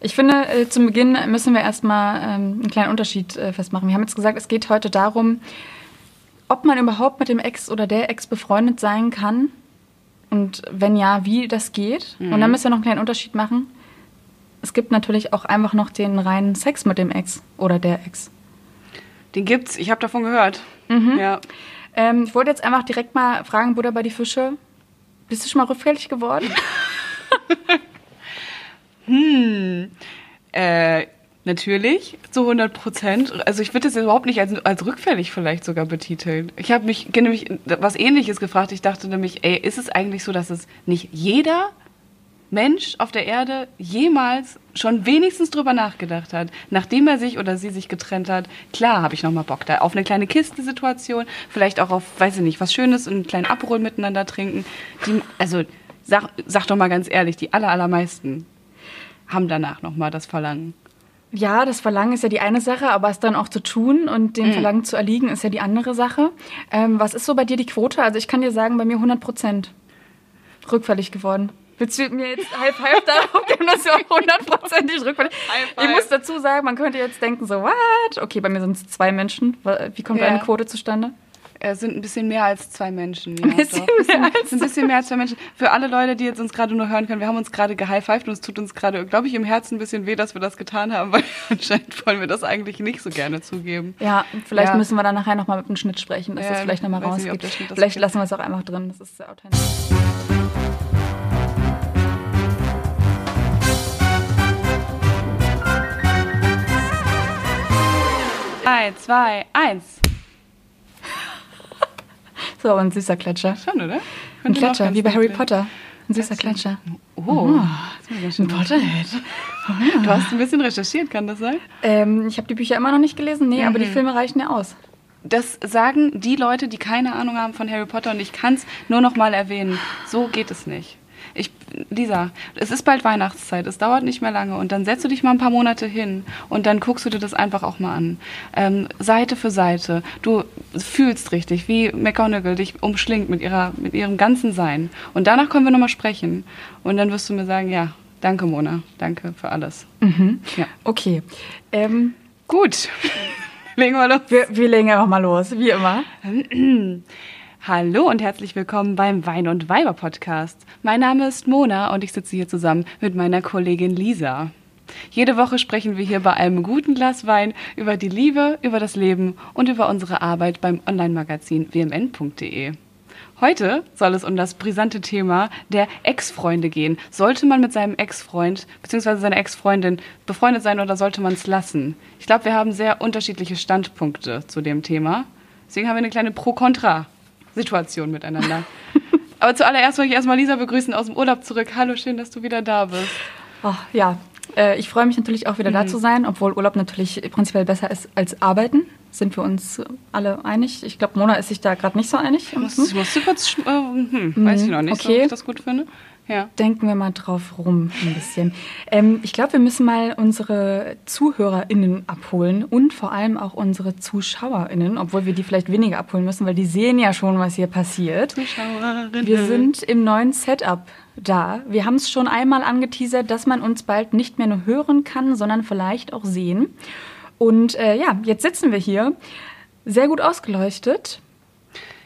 Ich finde, äh, zum Beginn müssen wir erstmal ähm, einen kleinen Unterschied äh, festmachen. Wir haben jetzt gesagt, es geht heute darum, ob man überhaupt mit dem Ex oder der Ex befreundet sein kann. Und wenn ja, wie das geht. Mhm. Und dann müssen wir noch einen kleinen Unterschied machen. Es gibt natürlich auch einfach noch den reinen Sex mit dem Ex oder der Ex. Den gibt's, ich habe davon gehört. Mhm. Ja. Ähm, ich wollte jetzt einfach direkt mal fragen, Buddha bei die Fische. Bist du schon mal rückfällig geworden? hm. Äh, natürlich, zu 100 Prozent. Also ich würde das überhaupt nicht als, als rückfällig vielleicht sogar betiteln. Ich habe mich nämlich was Ähnliches gefragt. Ich dachte nämlich, ey, ist es eigentlich so, dass es nicht jeder Mensch auf der Erde jemals schon wenigstens drüber nachgedacht hat, nachdem er sich oder sie sich getrennt hat, klar habe ich nochmal Bock da auf eine kleine Kiste-Situation, vielleicht auch auf, weiß ich nicht, was Schönes und einen kleinen Aperol miteinander trinken. Die, also sag, sag doch mal ganz ehrlich, die aller, allermeisten haben danach nochmal das Verlangen. Ja, das Verlangen ist ja die eine Sache, aber es dann auch zu tun und dem mhm. Verlangen zu erliegen ist ja die andere Sache. Ähm, was ist so bei dir die Quote? Also ich kann dir sagen, bei mir 100 Prozent rückfällig geworden. Willst du mir jetzt High Five darauf geben, dass du auch hundertprozentig rückfällig Ich muss dazu sagen, man könnte jetzt denken, so, what? Okay, bei mir sind es zwei Menschen. Wie kommt ja. deine Quote zustande? Es sind ein bisschen mehr als zwei Menschen. Ja, ein bisschen, mehr als ein bisschen mehr als zwei Menschen. Für alle Leute, die jetzt uns gerade nur hören können, wir haben uns gerade gehighfived und es tut uns gerade, glaube ich, im Herzen ein bisschen weh, dass wir das getan haben, weil anscheinend wollen wir das eigentlich nicht so gerne zugeben. Ja, vielleicht ja. müssen wir dann nachher nochmal mit dem Schnitt sprechen, dass ja, das vielleicht nochmal rausgeht. Vielleicht lassen wir es auch einfach drin, das ist sehr authentisch. 3, 2, 1. So, ein süßer Klatscher. Schon, oder? Ein Klatscher, wie bei Harry Potter. Ein süßer Klatscher. Oh, oh ein Potterhead. Du hast ein bisschen recherchiert, kann das sein? Ähm, ich habe die Bücher immer noch nicht gelesen, nee, mhm. aber die mhm. Filme reichen ja aus. Das sagen die Leute, die keine Ahnung haben von Harry Potter und ich kann es nur noch mal erwähnen. So geht es nicht. Ich, Lisa, es ist bald Weihnachtszeit, es dauert nicht mehr lange und dann setzt du dich mal ein paar Monate hin und dann guckst du dir das einfach auch mal an. Ähm, Seite für Seite. Du fühlst richtig, wie McGonagall dich umschlingt mit, ihrer, mit ihrem ganzen Sein. Und danach können wir nochmal sprechen. Und dann wirst du mir sagen, ja, danke Mona, danke für alles. Mhm. Ja. Okay. Ähm, Gut. legen wir los. Wir, wir legen einfach mal los, wie immer. Hallo und herzlich willkommen beim Wein und Weiber Podcast. Mein Name ist Mona und ich sitze hier zusammen mit meiner Kollegin Lisa. Jede Woche sprechen wir hier bei einem guten Glas Wein über die Liebe, über das Leben und über unsere Arbeit beim Online-Magazin wmn.de. Heute soll es um das brisante Thema der Ex-Freunde gehen. Sollte man mit seinem Ex-Freund bzw. seiner Ex-Freundin befreundet sein oder sollte man es lassen? Ich glaube, wir haben sehr unterschiedliche Standpunkte zu dem Thema. Deswegen haben wir eine kleine Pro-Kontra Situation miteinander. Aber zuallererst wollte ich erstmal Lisa begrüßen aus dem Urlaub zurück. Hallo, schön, dass du wieder da bist. Oh, ja, äh, ich freue mich natürlich auch wieder mhm. da zu sein, obwohl Urlaub natürlich prinzipiell besser ist als Arbeiten. Sind wir uns alle einig? Ich glaube, Mona ist sich da gerade nicht so einig. Musst, hm? musst du kurz, äh, hm, weiß ich noch nicht, okay. ob ich das gut finde. Ja. Denken wir mal drauf rum ein bisschen. Ähm, ich glaube, wir müssen mal unsere ZuhörerInnen abholen und vor allem auch unsere ZuschauerInnen, obwohl wir die vielleicht weniger abholen müssen, weil die sehen ja schon, was hier passiert. Zuschauerinnen. Wir sind im neuen Setup da. Wir haben es schon einmal angeteasert, dass man uns bald nicht mehr nur hören kann, sondern vielleicht auch sehen. Und äh, ja, jetzt sitzen wir hier, sehr gut ausgeleuchtet,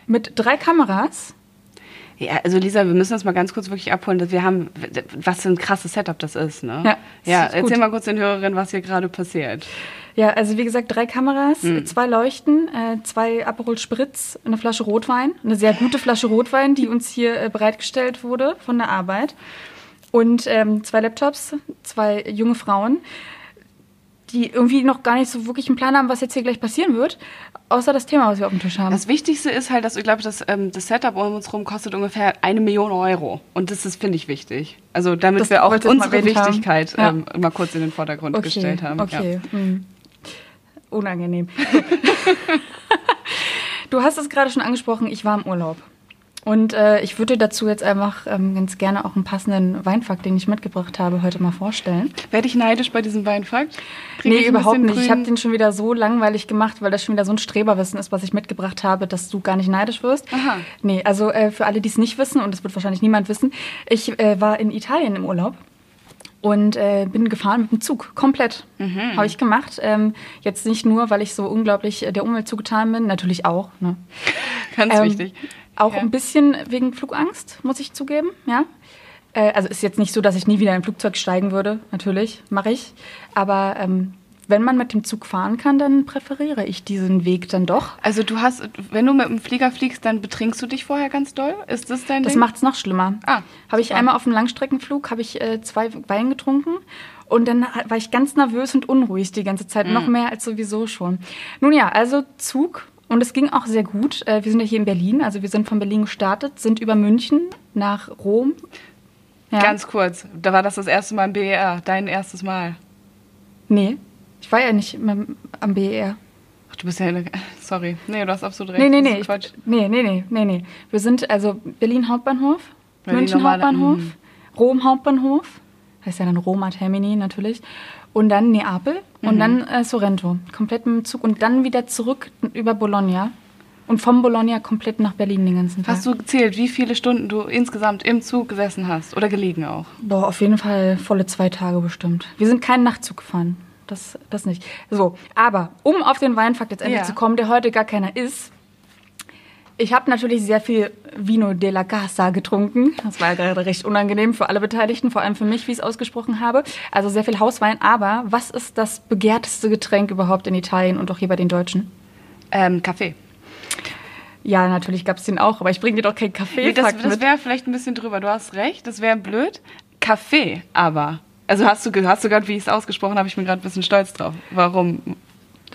mit drei Kameras ja, also Lisa, wir müssen uns mal ganz kurz wirklich abholen, dass wir haben, was für ein krasses Setup das ist, ne? Ja, ja erzähl gut. mal kurz den Hörerinnen, was hier gerade passiert. Ja, also wie gesagt, drei Kameras, mhm. zwei Leuchten, äh, zwei Aperol Spritz, eine Flasche Rotwein, eine sehr gute Flasche Rotwein, die uns hier äh, bereitgestellt wurde von der Arbeit. Und ähm, zwei Laptops, zwei junge Frauen die irgendwie noch gar nicht so wirklich einen Plan haben, was jetzt hier gleich passieren wird, außer das Thema, was wir auf dem Tisch haben. Das Wichtigste ist halt, dass ich glaube, das, ähm, das Setup um uns herum kostet ungefähr eine Million Euro. Und das ist, finde ich, wichtig. Also damit das wir auch unsere Wichtigkeit ähm, ja. mal kurz in den Vordergrund okay. gestellt haben. Okay. Ja. Hm. Unangenehm. du hast es gerade schon angesprochen, ich war im Urlaub. Und äh, ich würde dazu jetzt einfach ähm, ganz gerne auch einen passenden Weinfakt, den ich mitgebracht habe, heute mal vorstellen. Werde ich neidisch bei diesem Weinfakt? Krieg nee, überhaupt nicht. Ich habe den schon wieder so langweilig gemacht, weil das schon wieder so ein Streberwissen ist, was ich mitgebracht habe, dass du gar nicht neidisch wirst. Aha. Nee, also äh, für alle, die es nicht wissen, und das wird wahrscheinlich niemand wissen, ich äh, war in Italien im Urlaub und äh, bin gefahren mit dem Zug, komplett. Mhm. Habe ich gemacht. Ähm, jetzt nicht nur, weil ich so unglaublich äh, der Umwelt zugetan bin, natürlich auch. Ne? Ganz Ähm, wichtig. Auch Ja. ein bisschen wegen Flugangst, muss ich zugeben, ja. Äh, also ist jetzt nicht so, dass ich nie wieder in ein Flugzeug steigen würde, natürlich, mache ich. Aber ähm, wenn man mit dem Zug fahren kann, dann präferiere ich diesen Weg dann doch. Also du hast, wenn du mit dem Flieger fliegst, dann betrinkst du dich vorher ganz doll? Ist das dein Das macht es noch schlimmer. Ah, habe ich einmal auf einem Langstreckenflug habe ich äh, zwei Wein getrunken und dann war ich ganz nervös und unruhig die ganze Zeit, Mhm. noch mehr als sowieso schon. Nun ja, also Zug und es ging auch sehr gut. Äh, wir sind ja hier in Berlin, also wir sind von Berlin gestartet, sind über München nach Rom. Ja. Ganz kurz, da war das das erste Mal im BER, dein erstes Mal. Nee, ich war ja nicht am BER. Ach, du bist ja eine, sorry. Nee, du hast absolut recht. Nee, nee, nee, ich, nee, nee, nee, nee, nee. Wir sind also Berlin Hauptbahnhof, Berlin München normale- Hauptbahnhof, mhm. Rom Hauptbahnhof, heißt ja dann Roma Termini natürlich, und dann Neapel Mhm. und dann äh, Sorrento, komplett mit dem Zug und dann wieder zurück über Bologna und vom Bologna komplett nach Berlin den ganzen Tag. Hast du gezählt, wie viele Stunden du insgesamt im Zug gesessen hast? Oder gelegen auch? Boah, auf jeden Fall volle zwei Tage bestimmt. Wir sind keinen Nachtzug gefahren. Das, das nicht. So, aber um auf den Weinfakt jetzt endlich Ja. zu kommen, der heute gar keiner ist. Ich habe natürlich sehr viel Vino de la Casa getrunken. Das war gerade recht unangenehm für alle Beteiligten, vor allem für mich, wie ich es ausgesprochen habe. Also sehr viel Hauswein. Aber was ist das begehrteste Getränk überhaupt in Italien und auch hier bei den Deutschen? Ähm, Kaffee. Ja, natürlich gab es den auch, aber ich bringe dir doch keinen Kaffee. das das wäre vielleicht ein bisschen drüber. Du hast recht, das wäre blöd. Kaffee aber. Also hast du, hast du gerade, wie ich es ausgesprochen habe, ich bin gerade ein bisschen stolz drauf. Warum?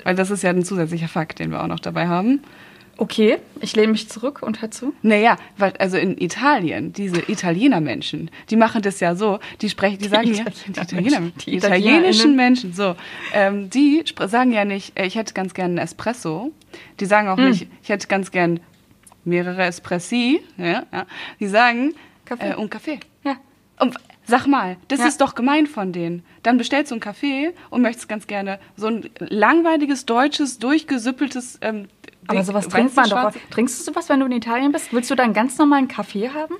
Weil das ist ja ein zusätzlicher Fakt, den wir auch noch dabei haben. Okay, ich lehne mich zurück und hör zu. Naja, weil, also in Italien, diese Italiener-Menschen, die machen das ja so, die sprechen, die sagen ja, die, Italiener- Italiener, die die italienischen. Menschen, so, ähm, die sagen ja nicht, äh, ich hätte ganz gern einen Espresso. Die sagen auch Hm. nicht, ich hätte ganz gern mehrere Espressi. Ja, ja. Die sagen, Kaffee. Äh, und Kaffee. Ja. Und sag mal, das Ja. ist doch gemein von denen. Dann bestellst du einen Kaffee und möchtest ganz gerne so ein langweiliges, deutsches, durchgesüppeltes. Ähm, Aber sowas trinkt man doch. Trinkst du sowas, wenn du in Italien bist? Willst du da einen ganz normalen Kaffee haben?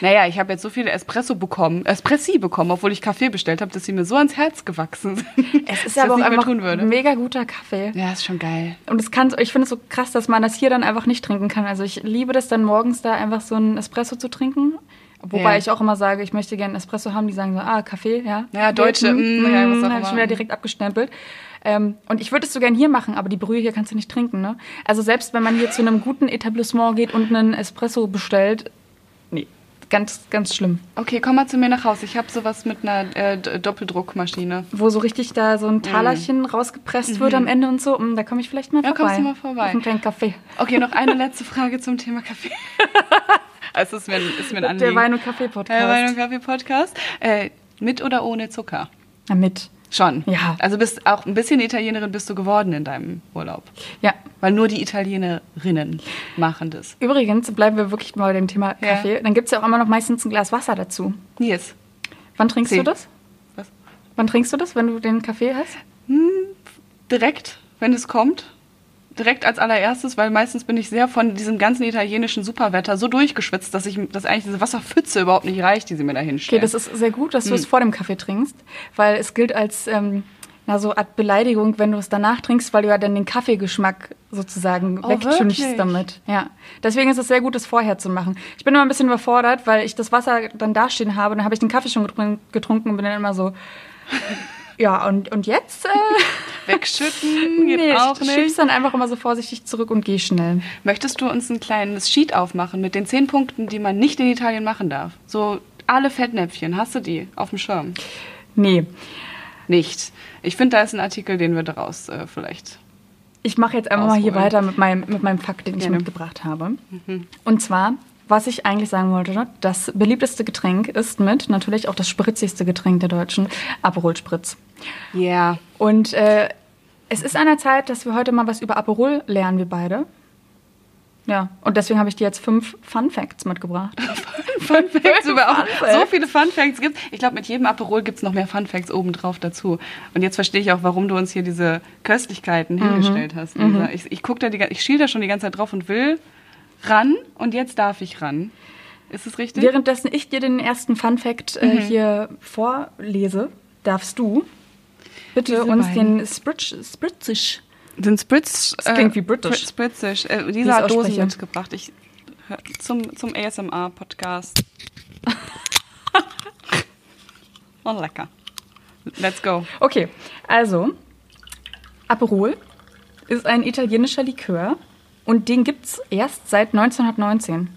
Naja, ich habe jetzt so viele Espresso bekommen, Espressi bekommen, obwohl ich Kaffee bestellt habe, dass sie mir so ans Herz gewachsen sind. Es ist aber auch einfach ein mega guter Kaffee. Ja, ist schon geil. Und es kann, ich finde es so krass, dass man das hier dann einfach nicht trinken kann. Also ich liebe das dann morgens da einfach so einen Espresso zu trinken. Wobei Ja. ich auch immer sage, ich möchte gerne Espresso haben. Die sagen so, ah, Kaffee, ja. Ja, Deutsche, mm, mm, ja, was auch ich schon wieder direkt abgestempelt. Ähm, und ich würde es so gern hier machen, aber die Brühe hier kannst du nicht trinken, ne? Also selbst wenn man hier zu einem guten Etablissement geht und einen Espresso bestellt, nee, ganz, ganz schlimm. Okay, komm mal zu mir nach Hause. Ich habe sowas mit einer äh, Doppeldruckmaschine. Wo so richtig da so ein Talerchen rausgepresst wird am Ende und so, mm, da komme ich vielleicht mal Mhm. Ja, vorbei. kommst du mal vorbei. Auf einen kleinen Kaffee. Okay, noch eine letzte Frage zum Thema Kaffee. Also es ist mir, ist mir ein Anliegen. Der Wein- und Kaffee-Podcast. Der Wein- und Kaffee-Podcast. Äh, mit oder ohne Zucker? Na, mit. Schon. Ja. Also bist auch ein bisschen Italienerin bist du geworden in deinem Urlaub. Ja, Weil nur die Italienerinnen machen das. Übrigens bleiben wir wirklich mal bei dem Thema Ja. Kaffee. Dann gibt es ja auch immer noch meistens ein Glas Wasser dazu. Nils. Wann trinkst Sie. du das? Was? Wann trinkst du das, wenn du den Kaffee hast? Direkt, wenn es kommt. Direkt als allererstes, weil meistens bin ich sehr von diesem ganzen italienischen Superwetter so durchgeschwitzt, dass ich dass eigentlich diese Wasserpfütze überhaupt nicht reicht, die sie mir da Okay, hinstellen. das ist sehr gut, dass du Hm. es vor dem Kaffee trinkst, weil es gilt als ähm, na, so Art Beleidigung, wenn du es danach trinkst, weil du ja dann den Kaffeegeschmack sozusagen Oh, wirklich? damit. Ja. Deswegen ist es sehr gut, das vorher zu machen. Ich bin immer ein bisschen überfordert, weil ich das Wasser dann dastehen habe, dann habe ich den Kaffee schon getrun- getrunken und bin dann immer so. Ja, und, und jetzt? Äh, Wegschütten geht nee, auch ich nicht. dann einfach immer so vorsichtig zurück und geh schnell. Möchtest du uns ein kleines Sheet aufmachen mit den zehn Punkten, die man nicht in Italien machen darf? So alle Fettnäpfchen, hast du die auf dem Schirm? Nee. Nicht. Ich finde, da ist ein Artikel, den wir daraus äh, vielleicht. Ich mache jetzt einfach mal hier weiter mit meinem, mit meinem Fakt, den ich Gerne. mitgebracht habe. Und zwar, was ich eigentlich sagen wollte, das beliebteste Getränk ist mit natürlich auch das spritzigste Getränk der Deutschen, Aperol Spritz. Ja. Und äh, es ist an der Zeit, dass wir heute mal was über Aperol lernen, wir beide. Ja, und deswegen habe ich dir jetzt fünf Fun Facts mitgebracht. Fun Facts über auch Fun Facts. so viele Fun Facts gibt. Ich glaube, mit jedem Aperol gibt es noch mehr Fun Facts obendrauf dazu. Und jetzt verstehe ich auch, warum du uns hier diese Köstlichkeiten Mhm. hingestellt hast. Lisa. Ich, ich gucke da, die, ga- ich schiel da schon die ganze Zeit drauf und will ran. Und jetzt darf ich ran. Ist es richtig? Währenddessen ich dir den ersten Fun Fact äh, Mhm. hier vorlese, darfst du bitte Diese uns beiden. den Spritz, Spritzisch. Den Spritz. Das klingt wie British. Spritzisch. Äh, Lisa hat Dosen mitgebracht. Ich, zum, zum ASMR-Podcast. oh, lecker. Let's go. Okay, also Aperol ist ein italienischer Likör und den gibt es erst seit 1919.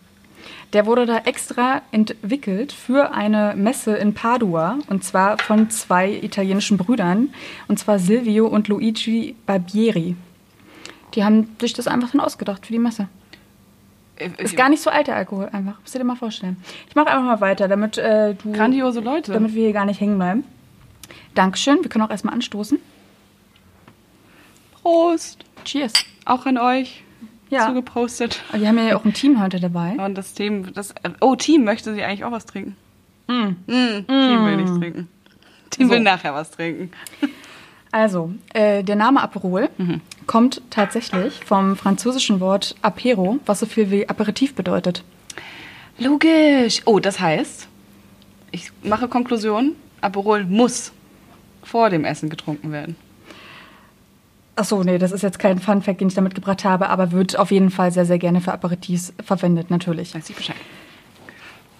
Der wurde da extra entwickelt für eine Messe in Padua und zwar von zwei italienischen Brüdern und zwar Silvio und Luigi Barbieri. Die haben sich das einfach dann ausgedacht für die Messe. Äh, Ist gar nicht so alt, der Alkohol, einfach. Musst du dir mal vorstellen. Ich mache einfach mal weiter, damit äh, du. Grandiose Leute. Damit wir hier gar nicht hängen bleiben. Dankeschön. Wir können auch erstmal anstoßen. Prost. Cheers. Auch an euch. Ja. Zugepostet. Aber Wir haben ja auch ein Team heute dabei. Und das Team, das, oh, Team möchte sie eigentlich auch was trinken. Mm. Mm, Team will nichts trinken. Team So. will nachher was trinken. Also, äh, der Name Aperol kommt tatsächlich vom französischen Wort Apero, was so viel wie Aperitif bedeutet. Logisch. Oh, das heißt, ich mache Konklusion, Aperol muss vor dem Essen getrunken werden. Achso, nee, das ist jetzt kein Fun-Fact, den ich da mitgebracht habe, aber wird auf jeden Fall sehr, sehr gerne für Aperitifs verwendet, natürlich. Weiß ich Bescheid.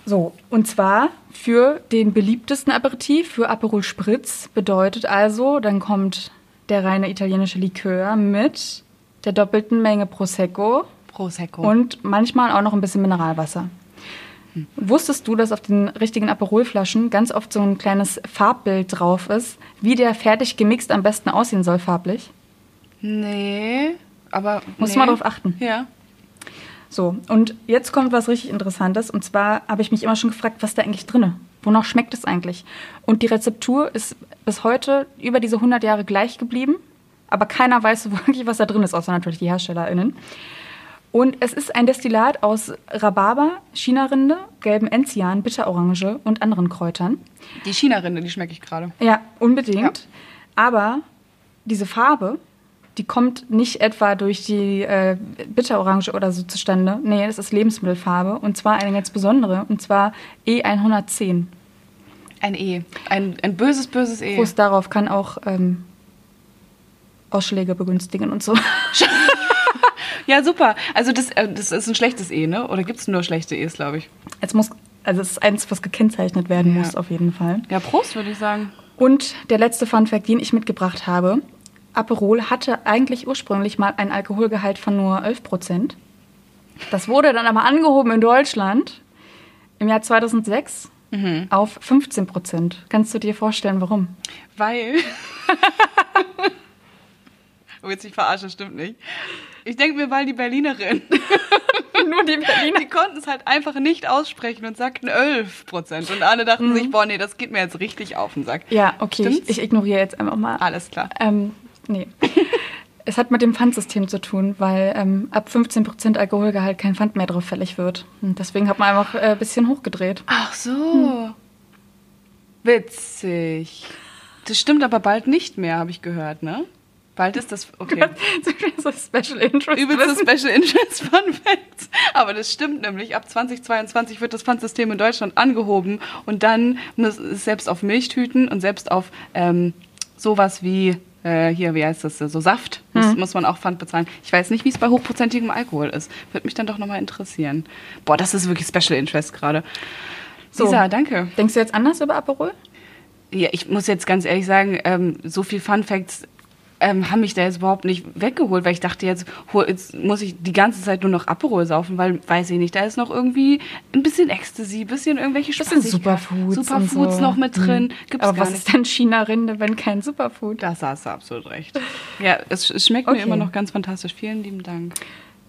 So, und zwar für den beliebtesten Aperitif, für Aperol Spritz, bedeutet also, dann kommt der reine italienische Likör mit der doppelten Menge Prosecco Prosecco. und manchmal auch noch ein bisschen Mineralwasser. Wusstest du, dass auf den richtigen Aperolflaschen ganz oft so ein kleines Farbbild drauf ist, wie der fertig gemixt am besten aussehen soll farblich? Nee, aber. Musst nee. mal drauf achten. Ja. So, und jetzt kommt was richtig Interessantes. Und zwar habe ich mich immer schon gefragt, was da eigentlich drinne? Wonach schmeckt es eigentlich? Und die Rezeptur ist bis heute über diese 100 Jahre gleich geblieben. Aber keiner weiß so wirklich, was da drin ist, außer natürlich die HerstellerInnen. Und es ist ein Destillat aus Rhabarber, Chinarinde, gelben Enzian, Bitterorange und anderen Kräutern. Die China-Rinde, die schmecke ich gerade. Ja, unbedingt. Aber diese Farbe, die kommt nicht etwa durch die äh, Bitterorange oder so zustande. Nee, das ist Lebensmittelfarbe. Und zwar eine ganz besondere. Und zwar E110. Ein E. Ein, ein böses, böses E. Prost darauf kann auch ähm, Ausschläge begünstigen und so. Ja, super. Also, das, äh, das ist ein schlechtes E, ne? Oder gibt es nur schlechte E's, glaube ich? Jetzt muss, also es ist eins, was gekennzeichnet werden Ja. muss, auf jeden Fall. Ja, Prost, würde ich sagen. Und der letzte Funfact, den ich mitgebracht habe. Aperol hatte eigentlich ursprünglich mal einen Alkoholgehalt von nur 11 Prozent. Das wurde dann aber angehoben in Deutschland im Jahr 2006 auf 15 Prozent. Kannst du dir vorstellen, warum? Weil. oh, jetzt ich verarsche, stimmt nicht. Ich denke mir, weil die Berlinerin. Nur die Berliner. Die konnten es halt einfach nicht aussprechen und sagten 11 Prozent. Und alle dachten sich, boah, nee, das geht mir jetzt richtig auf den Sack. Ja, okay, ich, ich ignoriere jetzt einfach mal. Alles klar. Ähm, nee. es hat mit dem Pfandsystem zu tun, weil ähm, ab 15 Prozent Alkoholgehalt kein Pfand mehr drauf fällig wird. Und deswegen hat man einfach äh, ein bisschen hochgedreht. Ach so. Witzig. Das stimmt aber bald nicht mehr, habe ich gehört, ne? Bald ist das. Okay. so Special Interest. Übelste Wissen. Special Interest Fun Facts. Aber das stimmt nämlich. Ab 2022 wird das Pfandsystem in Deutschland angehoben und dann muss es selbst auf Milchtüten und selbst auf ähm, sowas wie äh, hier, wie heißt das, so Saft, muss, muss man auch Pfand bezahlen. Ich weiß nicht, wie es bei hochprozentigem Alkohol ist. Würde mich dann doch nochmal interessieren. Boah, das ist wirklich Special Interest gerade. So. Lisa, danke. Denkst du jetzt anders über Aperol? Ja, ich muss jetzt ganz ehrlich sagen, ähm, so viel Fun Facts ähm, haben mich da jetzt überhaupt nicht weggeholt, weil ich dachte, jetzt, hol- jetzt muss ich die ganze Zeit nur noch Aperol saufen, weil, weiß ich nicht, da ist noch irgendwie ein bisschen Ecstasy, ein bisschen irgendwelche Spaßigkeiten. Superfoods. Superfoods so. noch mit drin. Mhm. Gibt's Aber was nicht. ist dann China-Rinde, wenn kein Superfood? Das hast du absolut recht. Ja, es, es schmeckt Okay. mir immer noch ganz fantastisch. Vielen lieben Dank.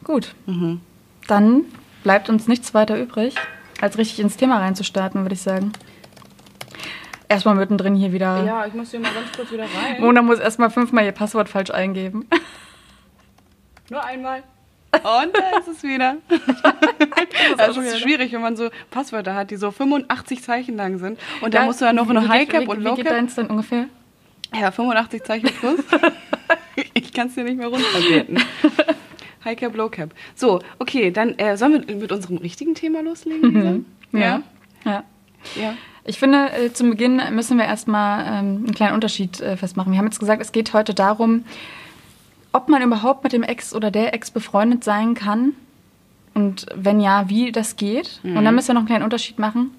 Gut. Mhm. Dann bleibt uns nichts weiter übrig, als richtig ins Thema reinzustarten, würde ich sagen. Erstmal mittendrin hier wieder. Ja, ich muss hier mal ganz kurz wieder rein. Mona muss erstmal fünfmal ihr Passwort falsch eingeben. Nur einmal. Und da ist es wieder. Das ist wieder. schwierig, wenn man so Passwörter hat, die so 85 Zeichen lang sind. Und da musst du ja noch wie eine geht- High Cap wie, und Wie Low geht Cap. deins dann ungefähr? Ja, 85 Zeichen plus. ich kann es dir nicht mehr runterbeten. High Cap, Low Cap. So, okay, dann äh, sollen wir mit unserem richtigen Thema loslegen? Lisa? Ja. Ja. Ja. Ich finde, äh, zum Beginn müssen wir erstmal ähm, einen kleinen Unterschied äh, festmachen. Wir haben jetzt gesagt, es geht heute darum, ob man überhaupt mit dem Ex oder der Ex befreundet sein kann. Und wenn ja, wie das geht. Und dann müssen wir noch einen kleinen Unterschied machen.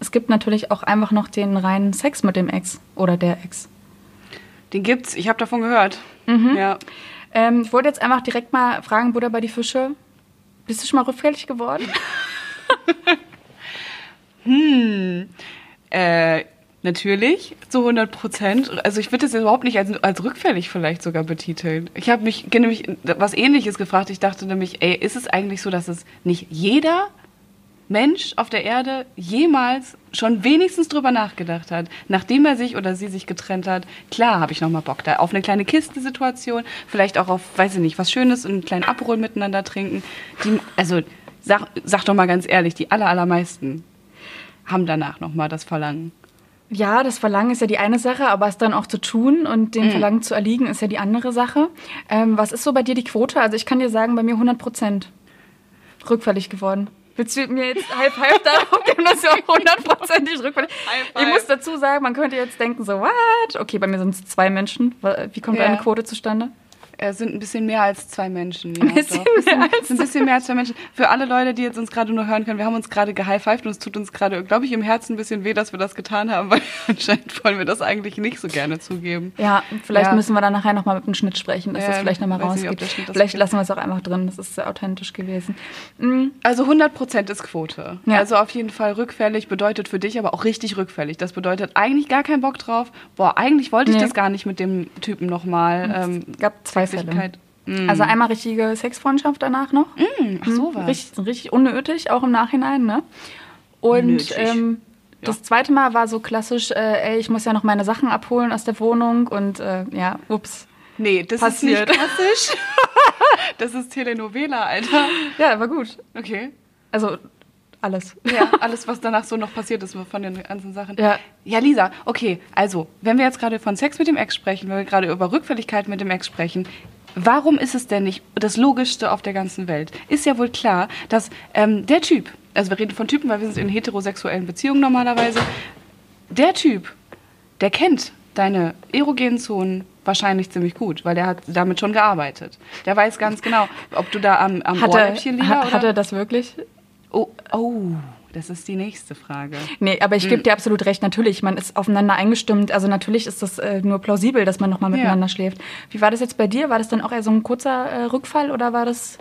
Es gibt natürlich auch einfach noch den reinen Sex mit dem Ex oder der Ex. Den gibt's, ich habe davon gehört. Mhm. Ja. Ähm, ich wollte jetzt einfach direkt mal fragen, Buddha bei die Fische. Bist du schon mal rückfällig geworden? Äh, natürlich, zu 100 Prozent. Also ich würde das überhaupt nicht als, als rückfällig vielleicht sogar betiteln. Ich habe mich nämlich was Ähnliches gefragt. Ich dachte nämlich, ey, ist es eigentlich so, dass es nicht jeder Mensch auf der Erde jemals schon wenigstens drüber nachgedacht hat, nachdem er sich oder sie sich getrennt hat, klar habe ich nochmal Bock da auf eine kleine Kiste-Situation, vielleicht auch auf, weiß ich nicht, was Schönes und einen kleinen Aperol miteinander trinken. Die, also sag, sag doch mal ganz ehrlich, die aller, allermeisten haben danach nochmal das Verlangen. Ja, das Verlangen ist ja die eine Sache, aber es dann auch zu tun und dem Verlangen zu erliegen ist ja die andere Sache. Ähm, was ist so bei dir die Quote? Also ich kann dir sagen, bei mir 100 Prozent rückfällig geworden. Willst du mir jetzt halb halb darauf geben, dass du auch hundertprozentig rückfällig Ich muss dazu sagen, man könnte jetzt denken so, what? Okay, bei mir sind es zwei Menschen. Wie kommt Ja. deine Quote zustande? Es sind ein bisschen mehr als zwei Menschen. Ja, Ein bisschen mehr Es sind ein bisschen mehr als zwei Menschen. Für alle Leute, die jetzt uns gerade nur hören können, wir haben uns gerade gehighfived und es tut uns gerade, glaube ich, im Herzen ein bisschen weh, dass wir das getan haben, weil anscheinend wollen wir das eigentlich nicht so gerne zugeben. Ja, vielleicht Ja. müssen wir dann nachher nochmal mit dem Schnitt sprechen, dass Ja, das vielleicht nochmal nicht, rausgeht. das Vielleicht lassen wir es auch einfach drin, das ist sehr authentisch gewesen. Mm, Also 100 Prozent ist Quote. Ja. Also auf jeden Fall rückfällig bedeutet für dich aber auch richtig rückfällig. Das bedeutet eigentlich gar keinen Bock drauf. Boah, eigentlich wollte ich Nee. das gar nicht mit dem Typen nochmal. Ähm, Es gab zwei Sexualität. Mm. Also einmal richtige Sexfreundschaft danach noch. Ach, sowas. Richtig, richtig unnötig, auch im Nachhinein, ne? Und ähm, das zweite Mal war so klassisch, äh, ey, ich muss ja noch meine Sachen abholen aus der Wohnung und äh, ja, ups. Nee, das Passiert. ist nicht klassisch. das ist Telenovela, Alter. Ja, war gut. Okay. Also alles. Ja, alles, was danach so noch passiert ist von den ganzen Sachen. Ja. Ja, Lisa, okay, also, wenn wir jetzt gerade von Sex mit dem Ex sprechen, wenn wir gerade über Rückfälligkeit mit dem Ex sprechen, warum ist es denn nicht das Logischste auf der ganzen Welt? Ist ja wohl klar, dass ähm, der Typ, also wir reden von Typen, weil wir sind in heterosexuellen Beziehungen normalerweise, der Typ, der kennt deine erogenen Zonen wahrscheinlich ziemlich gut, weil der hat damit schon gearbeitet. Der weiß ganz genau, ob du da am, am Hat Ohrläppchen er, Lila ha- oder... hat er das wirklich? Oh, oh, das ist die nächste Frage. Nee, aber ich Hm. gebe dir absolut recht. Natürlich, man ist aufeinander eingestimmt. Also natürlich ist das äh, nur plausibel, dass man nochmal Ja. miteinander schläft. Wie war das jetzt bei dir? War das dann auch eher so ein kurzer äh, Rückfall oder war das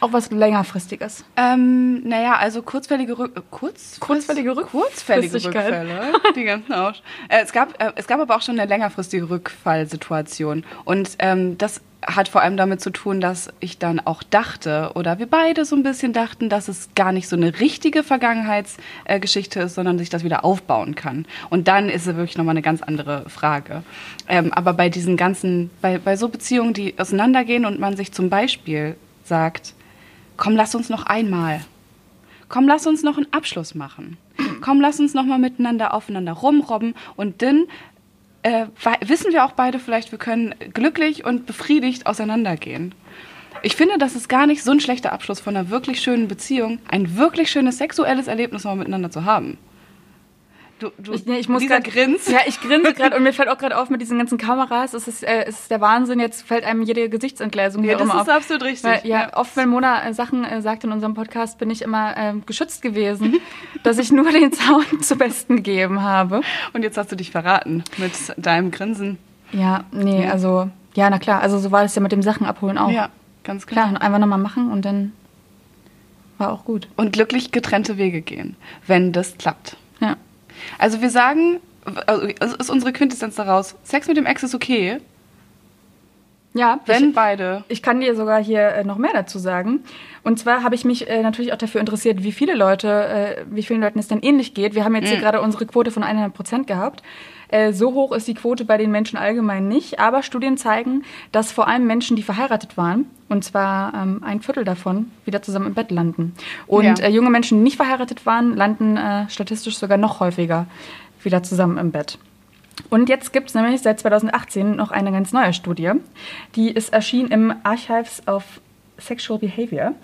auch was längerfristiges? Ähm, naja, also kurzfällige Rück äh, kurz Kurzfällige Rück- kurzfällige. Rückfälle, die ganzen Arsch. Äh, es gab äh, es gab aber auch schon eine längerfristige Rückfallsituation und ähm, das hat vor allem damit zu tun, dass ich dann auch dachte oder wir beide so ein bisschen dachten, dass es gar nicht so eine richtige Vergangenheitsgeschichte äh, ist, sondern sich das wieder aufbauen kann. Und dann ist es wirklich nochmal eine ganz andere Frage. Ähm, aber bei diesen ganzen, bei, bei so Beziehungen, die auseinandergehen und man sich zum Beispiel sagt, komm, lass uns noch einmal. Komm, lass uns noch einen Abschluss machen. Komm, lass uns noch mal miteinander aufeinander rumrobben und dann äh, wissen wir auch beide vielleicht, wir können glücklich und befriedigt auseinandergehen. Ich finde, das ist gar nicht so ein schlechter Abschluss von einer wirklich schönen Beziehung, ein wirklich schönes sexuelles Erlebnis mal miteinander zu haben. Du, du, Ich, nee, ich muss grad- Grins. Ja, ich grinse gerade und mir fällt auch gerade auf mit diesen ganzen Kameras. Es ist, äh, es ist der Wahnsinn. Jetzt fällt einem jede Gesichtsentgleisung Ja, hier das ist auf. absolut richtig. Weil, ja, Ja. oft, wenn Mona äh, Sachen äh, sagt in unserem Podcast, bin ich immer ähm, geschützt gewesen, dass ich nur den Sound zu Besten gegeben habe. Und jetzt hast du dich verraten mit deinem Grinsen. Ja, nee, Ja. also, ja, na klar. Also so war das ja mit dem Sachen abholen auch. Ja, ganz klar. Klar, einfach nochmal machen und dann war auch gut. Und glücklich getrennte Wege gehen, wenn das klappt. Also wir sagen, also ist unsere Quintessenz daraus, Sex mit dem Ex ist okay, Ja, wenn ich, beide. ich kann dir sogar hier äh, noch mehr dazu sagen. Und zwar habe ich mich äh, natürlich auch dafür interessiert, wie viele Leute, äh, wie vielen Leuten es denn ähnlich geht. Wir haben jetzt hier gerade unsere Quote von 100 Prozent gehabt. Äh, so hoch ist die Quote bei den Menschen allgemein nicht. Aber Studien zeigen, dass vor allem Menschen, die verheiratet waren, und zwar ähm, ein Viertel davon, wieder zusammen im Bett landen. Und Ja. äh, junge Menschen, die nicht verheiratet waren, landen äh, statistisch sogar noch häufiger wieder zusammen im Bett. Und jetzt gibt es nämlich seit 2018 noch eine ganz neue Studie. Die ist erschienen im Archives of Sexual Behavior.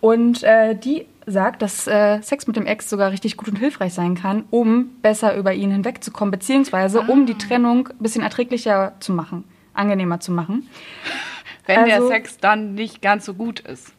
Und äh, die sagt, dass äh, Sex mit dem Ex sogar richtig gut und hilfreich sein kann, um besser über ihn hinwegzukommen, beziehungsweise ah. um die Trennung ein bisschen erträglicher zu machen, angenehmer zu machen. Wenn also, der Sex dann nicht ganz so gut ist.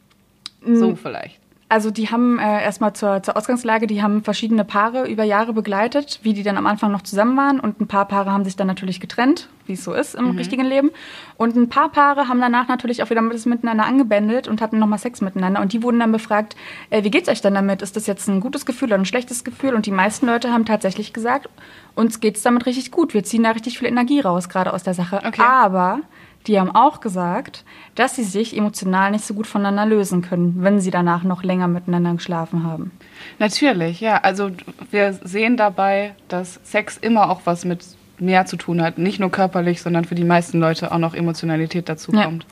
So vielleicht. Also die haben äh, erstmal zur, zur Ausgangslage, die haben verschiedene Paare über Jahre begleitet, wie die dann am Anfang noch zusammen waren. Und ein paar Paare haben sich dann natürlich getrennt, wie es so ist im mhm. richtigen Leben. Und ein paar Paare haben danach natürlich auch wieder miteinander angebändelt und hatten nochmal Sex miteinander. Und die wurden dann befragt, äh, wie geht's euch denn damit? Ist das jetzt ein gutes Gefühl oder ein schlechtes Gefühl? Und die meisten Leute haben tatsächlich gesagt, uns geht's damit richtig gut. Wir ziehen da richtig viel Energie raus, gerade aus der Sache. Okay. Aber die haben auch gesagt, dass sie sich emotional nicht so gut voneinander lösen können, wenn sie danach noch länger miteinander geschlafen haben. Natürlich, ja. Also wir sehen dabei, dass Sex immer auch was mit mehr zu tun hat. Nicht nur körperlich, sondern für die meisten Leute auch noch Emotionalität dazu kommt.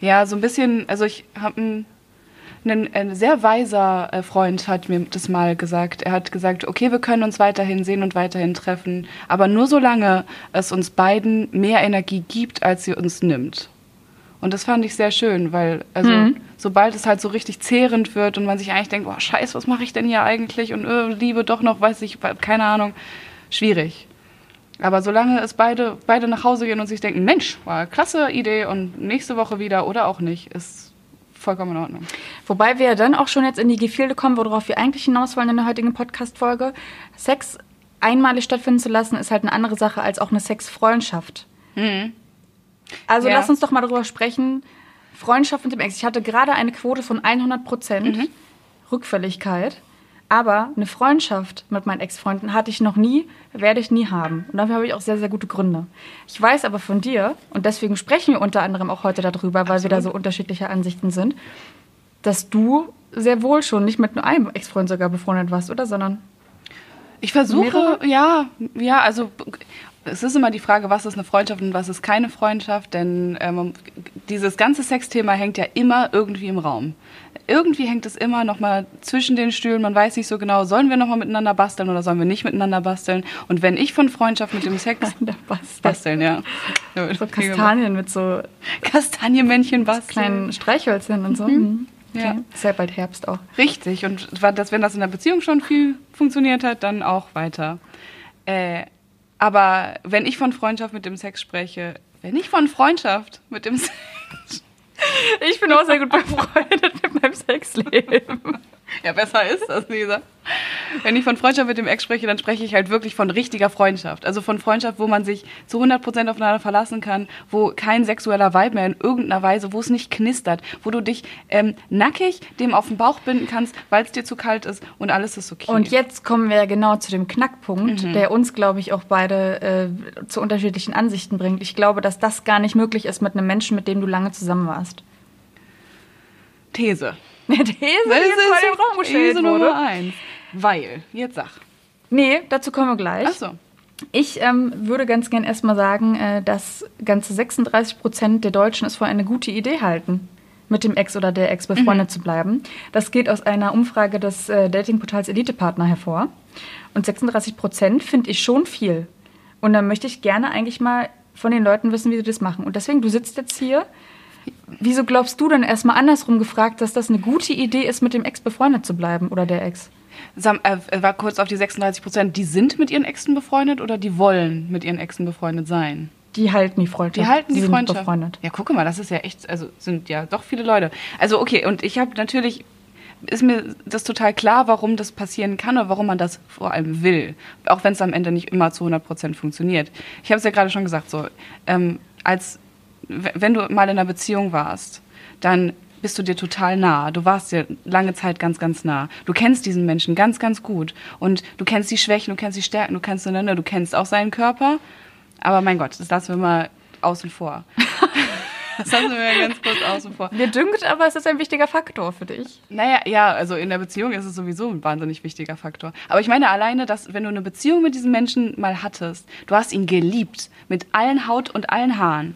Ja, ja so ein bisschen, also ich habe ein ein, ein sehr weiser äh, Freund hat mir das mal gesagt. Er hat gesagt, okay, wir können uns weiterhin sehen und weiterhin treffen, aber nur solange es uns beiden mehr Energie gibt, als sie uns nimmt. Und das fand ich sehr schön, weil also mhm. sobald es halt so richtig zehrend wird und man sich eigentlich denkt, boah, scheiße, was mache ich denn hier eigentlich und äh, Liebe doch noch, weiß ich, keine Ahnung, schwierig. Aber solange es beide, beide nach Hause gehen und sich denken, Mensch, war klasse Idee und nächste Woche wieder oder auch nicht, ist vollkommen in Ordnung. Wobei wir dann auch schon jetzt in die Gefilde kommen, worauf wir eigentlich hinaus wollen in der heutigen Podcast-Folge. Sex einmalig stattfinden zu lassen, ist halt eine andere Sache als auch eine Sexfreundschaft. Mhm. Also ja. lass uns doch mal darüber sprechen. Freundschaft mit dem Ex. Ich hatte gerade eine Quote von 100 Prozent mhm. Rückfälligkeit. Aber eine Freundschaft mit meinen Ex-Freunden hatte ich noch nie, werde ich nie haben. Und dafür habe ich auch sehr, sehr gute Gründe. Ich weiß aber von dir, und deswegen sprechen wir unter anderem auch heute darüber, weil Absolut. wir da so unterschiedliche Ansichten sind, dass du sehr wohl schon nicht mit nur einem Ex-Freund sogar befreundet warst, oder? Sondern. Ich versuche, mehrere? ja, ja, also es ist immer die Frage, was ist eine Freundschaft und was ist keine Freundschaft, denn ähm, dieses ganze Sexthema hängt ja immer irgendwie im Raum irgendwie hängt es immer noch mal zwischen den Stühlen. Man weiß nicht so genau, sollen wir noch mal miteinander basteln oder sollen wir nicht miteinander basteln? Und wenn ich von Freundschaft mit dem Sex basteln, basteln ja. So Kastanien mit so Kastanienmännchen basteln. Kleinen Streichhölzchen und so. Mhm. mhm. Okay. Ja. Ist ja bald Herbst auch. Richtig. Und das, wenn das in der Beziehung schon viel funktioniert hat, dann auch weiter. Äh, aber wenn ich von Freundschaft mit dem Sex spreche, wenn ich von Freundschaft mit dem Sex ich bin auch sehr gut befreundet mit meinem Sexleben. Ja, besser ist das, Lisa. Wenn ich von Freundschaft mit dem Ex spreche, dann spreche ich halt wirklich von richtiger Freundschaft. Also von Freundschaft, wo man sich zu 100% aufeinander verlassen kann, wo kein sexueller Vibe mehr in irgendeiner Weise, wo es nicht knistert, wo du dich ähm, nackig dem auf den Bauch binden kannst, weil es dir zu kalt ist und alles ist okay. Und jetzt kommen wir genau zu dem Knackpunkt, mhm. der uns, glaube ich, auch beide äh, zu unterschiedlichen Ansichten bringt. Ich glaube, dass das gar nicht möglich ist mit einem Menschen, mit dem du lange zusammen warst. These. Eine These, die jetzt vor dem Raum gestellt These wurde. Nummer eins. Weil, jetzt sag. Nee, dazu kommen wir gleich. Ach so. Ich ähm, würde ganz gern erstmal sagen, äh, dass ganze 36 Prozent der Deutschen es für eine gute Idee halten, mit dem Ex oder der Ex befreundet mhm. zu bleiben. Das geht aus einer Umfrage des äh, Datingportals Elitepartner hervor. Und 36 Prozent finde ich schon viel. Und dann möchte ich gerne eigentlich mal von den Leuten wissen, wie sie das machen. Und deswegen, du sitzt jetzt hier Wieso glaubst du denn erstmal andersrum gefragt, dass das eine gute Idee ist, mit dem Ex befreundet zu bleiben oder der Ex? Sam, äh, war kurz auf die 36 Prozent. Die sind mit ihren Exen befreundet oder die wollen mit ihren Exen befreundet sein? Die halten die Freundschaft. Die halten die, die Freundschaft. Befreundet. Ja, gucke mal, das ist ja echt, also sind ja doch viele Leute. Also okay, und ich habe natürlich ist mir das total klar, warum das passieren kann oder warum man das vor allem will. Auch wenn es am Ende nicht immer zu 100 Prozent funktioniert. Ich habe es ja gerade schon gesagt, so, ähm, als wenn du mal in einer Beziehung warst, dann bist du dir total nah. Du warst dir lange Zeit ganz, ganz nah. Du kennst diesen Menschen ganz, ganz gut. Und du kennst die Schwächen, du kennst die Stärken, du kennst einander, du kennst auch seinen Körper. Aber mein Gott, das lassen wir mal außen vor. Das lassen wir ganz kurz außen vor. Mir dünkt aber, es ist ein wichtiger Faktor für dich. Naja, ja, also in der Beziehung ist es sowieso ein wahnsinnig wichtiger Faktor. Aber ich meine alleine, dass wenn du eine Beziehung mit diesem Menschen mal hattest, du hast ihn geliebt, mit allen Haut und allen Haaren.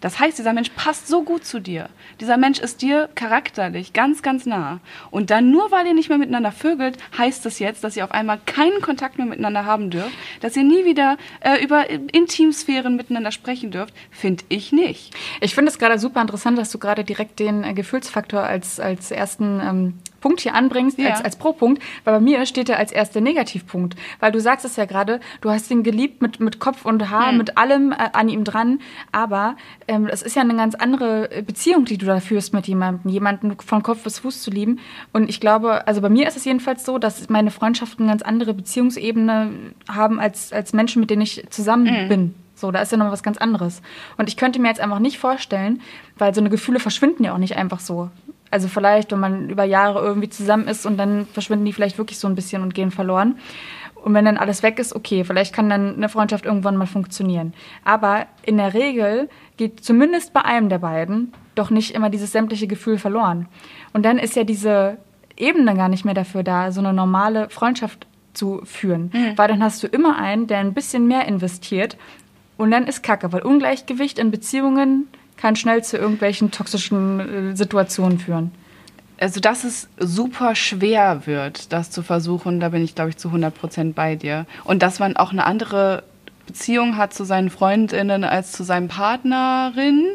Das heißt, dieser Mensch passt so gut zu dir. Dieser Mensch ist dir charakterlich ganz, ganz nah. Und dann nur weil ihr nicht mehr miteinander vögelt, heißt das jetzt, dass ihr auf einmal keinen Kontakt mehr miteinander haben dürft, dass ihr nie wieder äh, über Intimsphären miteinander sprechen dürft, finde ich nicht. Ich finde es gerade super interessant, dass du gerade direkt den äh, Gefühlsfaktor als, als ersten ähm, Punkt hier anbringst Ja. als, als Pro-Punkt, weil bei mir steht er als erster Negativpunkt. Weil du sagst es ja gerade, du hast ihn geliebt mit, mit Kopf und Haar, mit allem äh, an ihm dran, aber ähm, es ist ja eine ganz andere Beziehung, die du da führst mit jemandem, jemanden von Kopf bis Fuß zu lieben. Und ich glaube, also bei mir ist es jedenfalls so, dass meine Freundschaften eine ganz andere Beziehungsebene haben als, als Menschen, mit denen ich zusammen bin. So, da ist ja noch was ganz anderes. Und ich könnte mir jetzt einfach nicht vorstellen, weil so eine Gefühle verschwinden ja auch nicht einfach so. Also vielleicht, wenn man über Jahre irgendwie zusammen ist und dann verschwinden die vielleicht wirklich so ein bisschen und gehen verloren. Und wenn dann alles weg ist, okay, vielleicht kann dann eine Freundschaft irgendwann mal funktionieren. Aber in der Regel geht zumindest bei einem der beiden doch nicht immer dieses sämtliche Gefühl verloren. Und dann ist ja diese Ebene gar nicht mehr dafür da, so eine normale Freundschaft zu führen. Weil dann hast du immer einen, der ein bisschen mehr investiert und dann ist Kacke, weil Ungleichgewicht in Beziehungen kann schnell zu irgendwelchen toxischen äh, Situationen führen. Also, dass es super schwer wird, das zu versuchen, da bin ich, glaube ich, zu 100 Prozent bei dir. Und dass man auch eine andere Beziehung hat zu seinen Freundinnen als zu seinem Partnerin,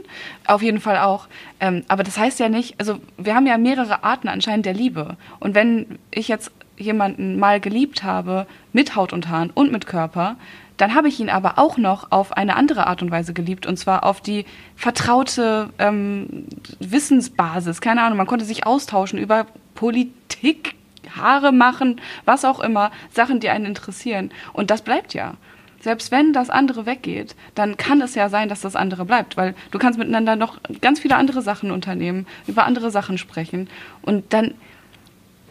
auf jeden Fall auch. Ähm, aber das heißt ja nicht, also wir haben ja mehrere Arten anscheinend der Liebe. Und wenn ich jetzt jemanden mal geliebt habe, mit Haut und Haaren und mit Körper, dann habe ich ihn aber auch noch auf eine andere Art und Weise geliebt, und zwar auf die vertraute ähm, Wissensbasis. Keine Ahnung, man konnte sich austauschen über Politik, Haare machen, was auch immer, Sachen, die einen interessieren. Und das bleibt ja. Selbst wenn das andere weggeht, dann kann es ja sein, dass das andere bleibt, weil du kannst miteinander noch ganz viele andere Sachen unternehmen, über andere Sachen sprechen. Und dann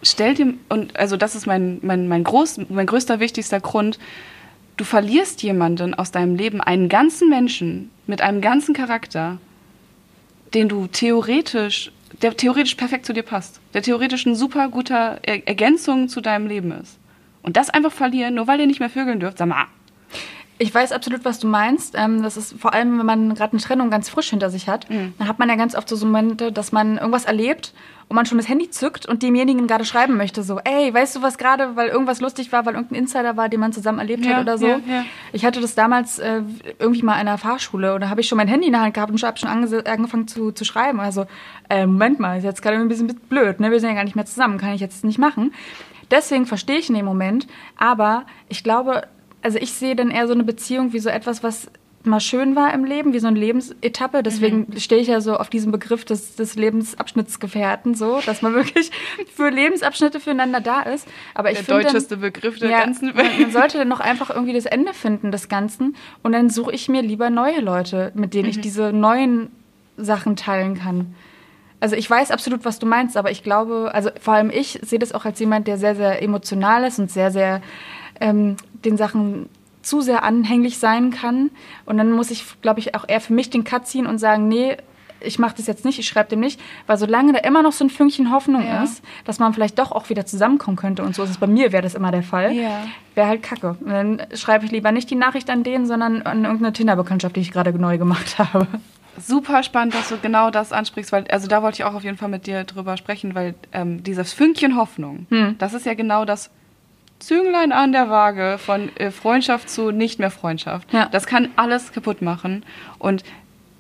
stell dir, und also das ist mein, mein, mein, groß, mein größter, wichtigster Grund, du verlierst jemanden aus deinem Leben, einen ganzen Menschen mit einem ganzen Charakter, den du theoretisch, der theoretisch perfekt zu dir passt, der theoretisch ein super guter er Ergänzung zu deinem Leben ist. Und das einfach verlieren, nur weil ihr nicht mehr vögeln dürft, sag mal, Ich weiß absolut, was du meinst. Ähm, das ist vor allem, wenn man gerade eine Trennung ganz frisch hinter sich hat, dann hat man ja ganz oft so Momente, dass man irgendwas erlebt und man schon das Handy zückt und demjenigen gerade schreiben möchte, so, ey, weißt du was gerade, weil irgendwas lustig war, weil irgendein Insider war, den man zusammen erlebt Ja, hat oder so. ja, ja. Ich hatte das damals äh, irgendwie mal in einer Fahrschule und da habe ich schon mein Handy in der Hand gehabt und habe schon ange angefangen zu, zu schreiben. Also, äh, Moment mal, ist jetzt gerade ein bisschen blöd, ne? Wir sind ja gar nicht mehr zusammen, kann ich jetzt nicht machen. Deswegen verstehe ich in dem Moment, aber ich glaube, also ich sehe dann eher so eine Beziehung wie so etwas, was mal schön war im Leben, wie so eine Lebensetappe. Deswegen stehe ich ja so auf diesen Begriff des, des Lebensabschnittsgefährten, so, dass man wirklich für Lebensabschnitte füreinander da ist. Aber ich der deutscheste Begriff der ja, ganzen man, Welt. man sollte dann noch einfach irgendwie das Ende finden des Ganzen und dann suche ich mir lieber neue Leute, mit denen ich Mhm. diese neuen Sachen teilen kann. Also ich weiß absolut, was du meinst, aber ich glaube, also vor allem ich sehe das auch als jemand, der sehr, sehr emotional ist und sehr, sehr ähm, den Sachen zu sehr anhänglich sein kann. Und dann muss ich, glaube ich, auch eher für mich den Cut ziehen und sagen, nee, ich mache das jetzt nicht, ich schreibe dem nicht, weil solange da immer noch so ein Fünkchen Hoffnung Ja. ist, dass man vielleicht doch auch wieder zusammenkommen könnte und so ist es bei mir, wäre das immer der Fall, Ja. wäre halt kacke. Und dann schreibe ich lieber nicht die Nachricht an den, sondern an irgendeine Tinder-Bekanntschaft, die ich gerade neu gemacht habe. Super spannend, dass du genau das ansprichst, weil also da wollte ich auch auf jeden Fall mit dir drüber sprechen, weil ähm, dieses Fünkchen Hoffnung, Hm. das ist ja genau das Zünglein an der Waage von äh, Freundschaft zu nicht mehr Freundschaft. Ja. Das kann alles kaputt machen. Und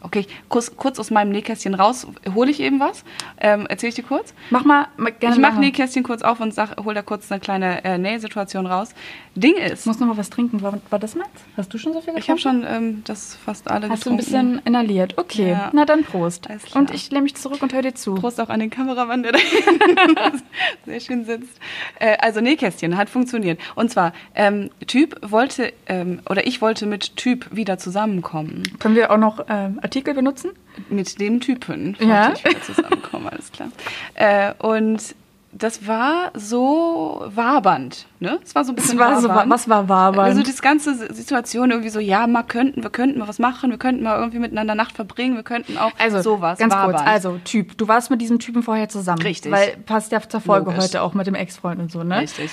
okay, kurz, kurz aus meinem Nähkästchen raus, hole ich eben was. Ähm, Erzähle ich dir kurz? Mach mal, gerne ich mache. Nähkästchen kurz auf und sag, hol da kurz eine kleine äh, Nähsituation raus. Ding ist, Ich muss noch mal was trinken. War, war das meins? Hast du schon so viel getrunken? ich habe schon ähm, das fast alle Hast du ein getrunken. bisschen inhaliert? Okay, Ja. na dann Prost. Und ich lehne mich zurück und höre dir zu. Prost auch an den Kameramann, der da sehr schön sitzt. Äh, also Nähkästchen hat funktioniert. Und zwar, ähm, Typ wollte, ähm, oder ich wollte mit Typ wieder zusammenkommen. Können wir auch noch ähm, Artikel benutzen? Mit dem Typen Ja. ich wieder zusammenkommen, alles klar. Äh, und das war so wabernd, ne? Es war so ein bisschen war so, wabernd. was war wabernd? Also das ganze Situation irgendwie so, ja, mal könnten, wir könnten mal was machen, wir könnten mal irgendwie miteinander Nacht verbringen, wir könnten auch Also, sowas. ganz kurz, wabernd. also Typ, du warst mit diesem Typen vorher zusammen. Richtig. Weil passt ja zur Folge Logisch. heute auch mit dem Ex-Freund und so, ne? Richtig.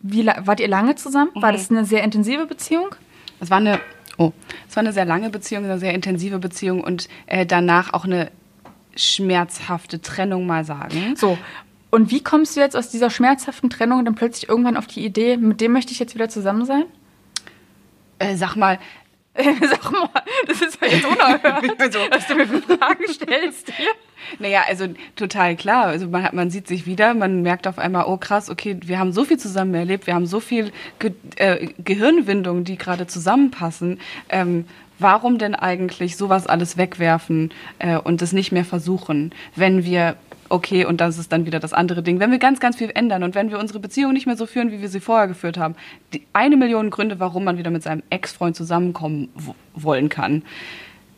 Wie wart ihr lange zusammen? War Mhm. das eine sehr intensive Beziehung? Es war eine, oh, es war eine sehr lange Beziehung, eine sehr intensive Beziehung und äh, danach auch eine schmerzhafte Trennung mal sagen. So. Und wie kommst du jetzt aus dieser schmerzhaften Trennung dann plötzlich irgendwann auf die Idee, mit dem möchte ich jetzt wieder zusammen sein? Äh, sag mal, Sag mal, das ist ja jetzt unerhört, Also- dass du mir Fragen stellst. Naja, also total klar. Also man, hat, man sieht sich wieder, man merkt auf einmal, oh krass, okay, wir haben so viel zusammen erlebt, wir haben so viel Ge äh, Gehirnwindungen, die gerade zusammenpassen. Ähm, warum denn eigentlich sowas alles wegwerfen äh, und es nicht mehr versuchen, wenn wir okay, und das ist dann wieder das andere Ding. Wenn wir ganz, ganz viel ändern und wenn wir unsere Beziehung nicht mehr so führen, wie wir sie vorher geführt haben, die eine Million Gründe, warum man wieder mit seinem Ex-Freund zusammenkommen wollen kann.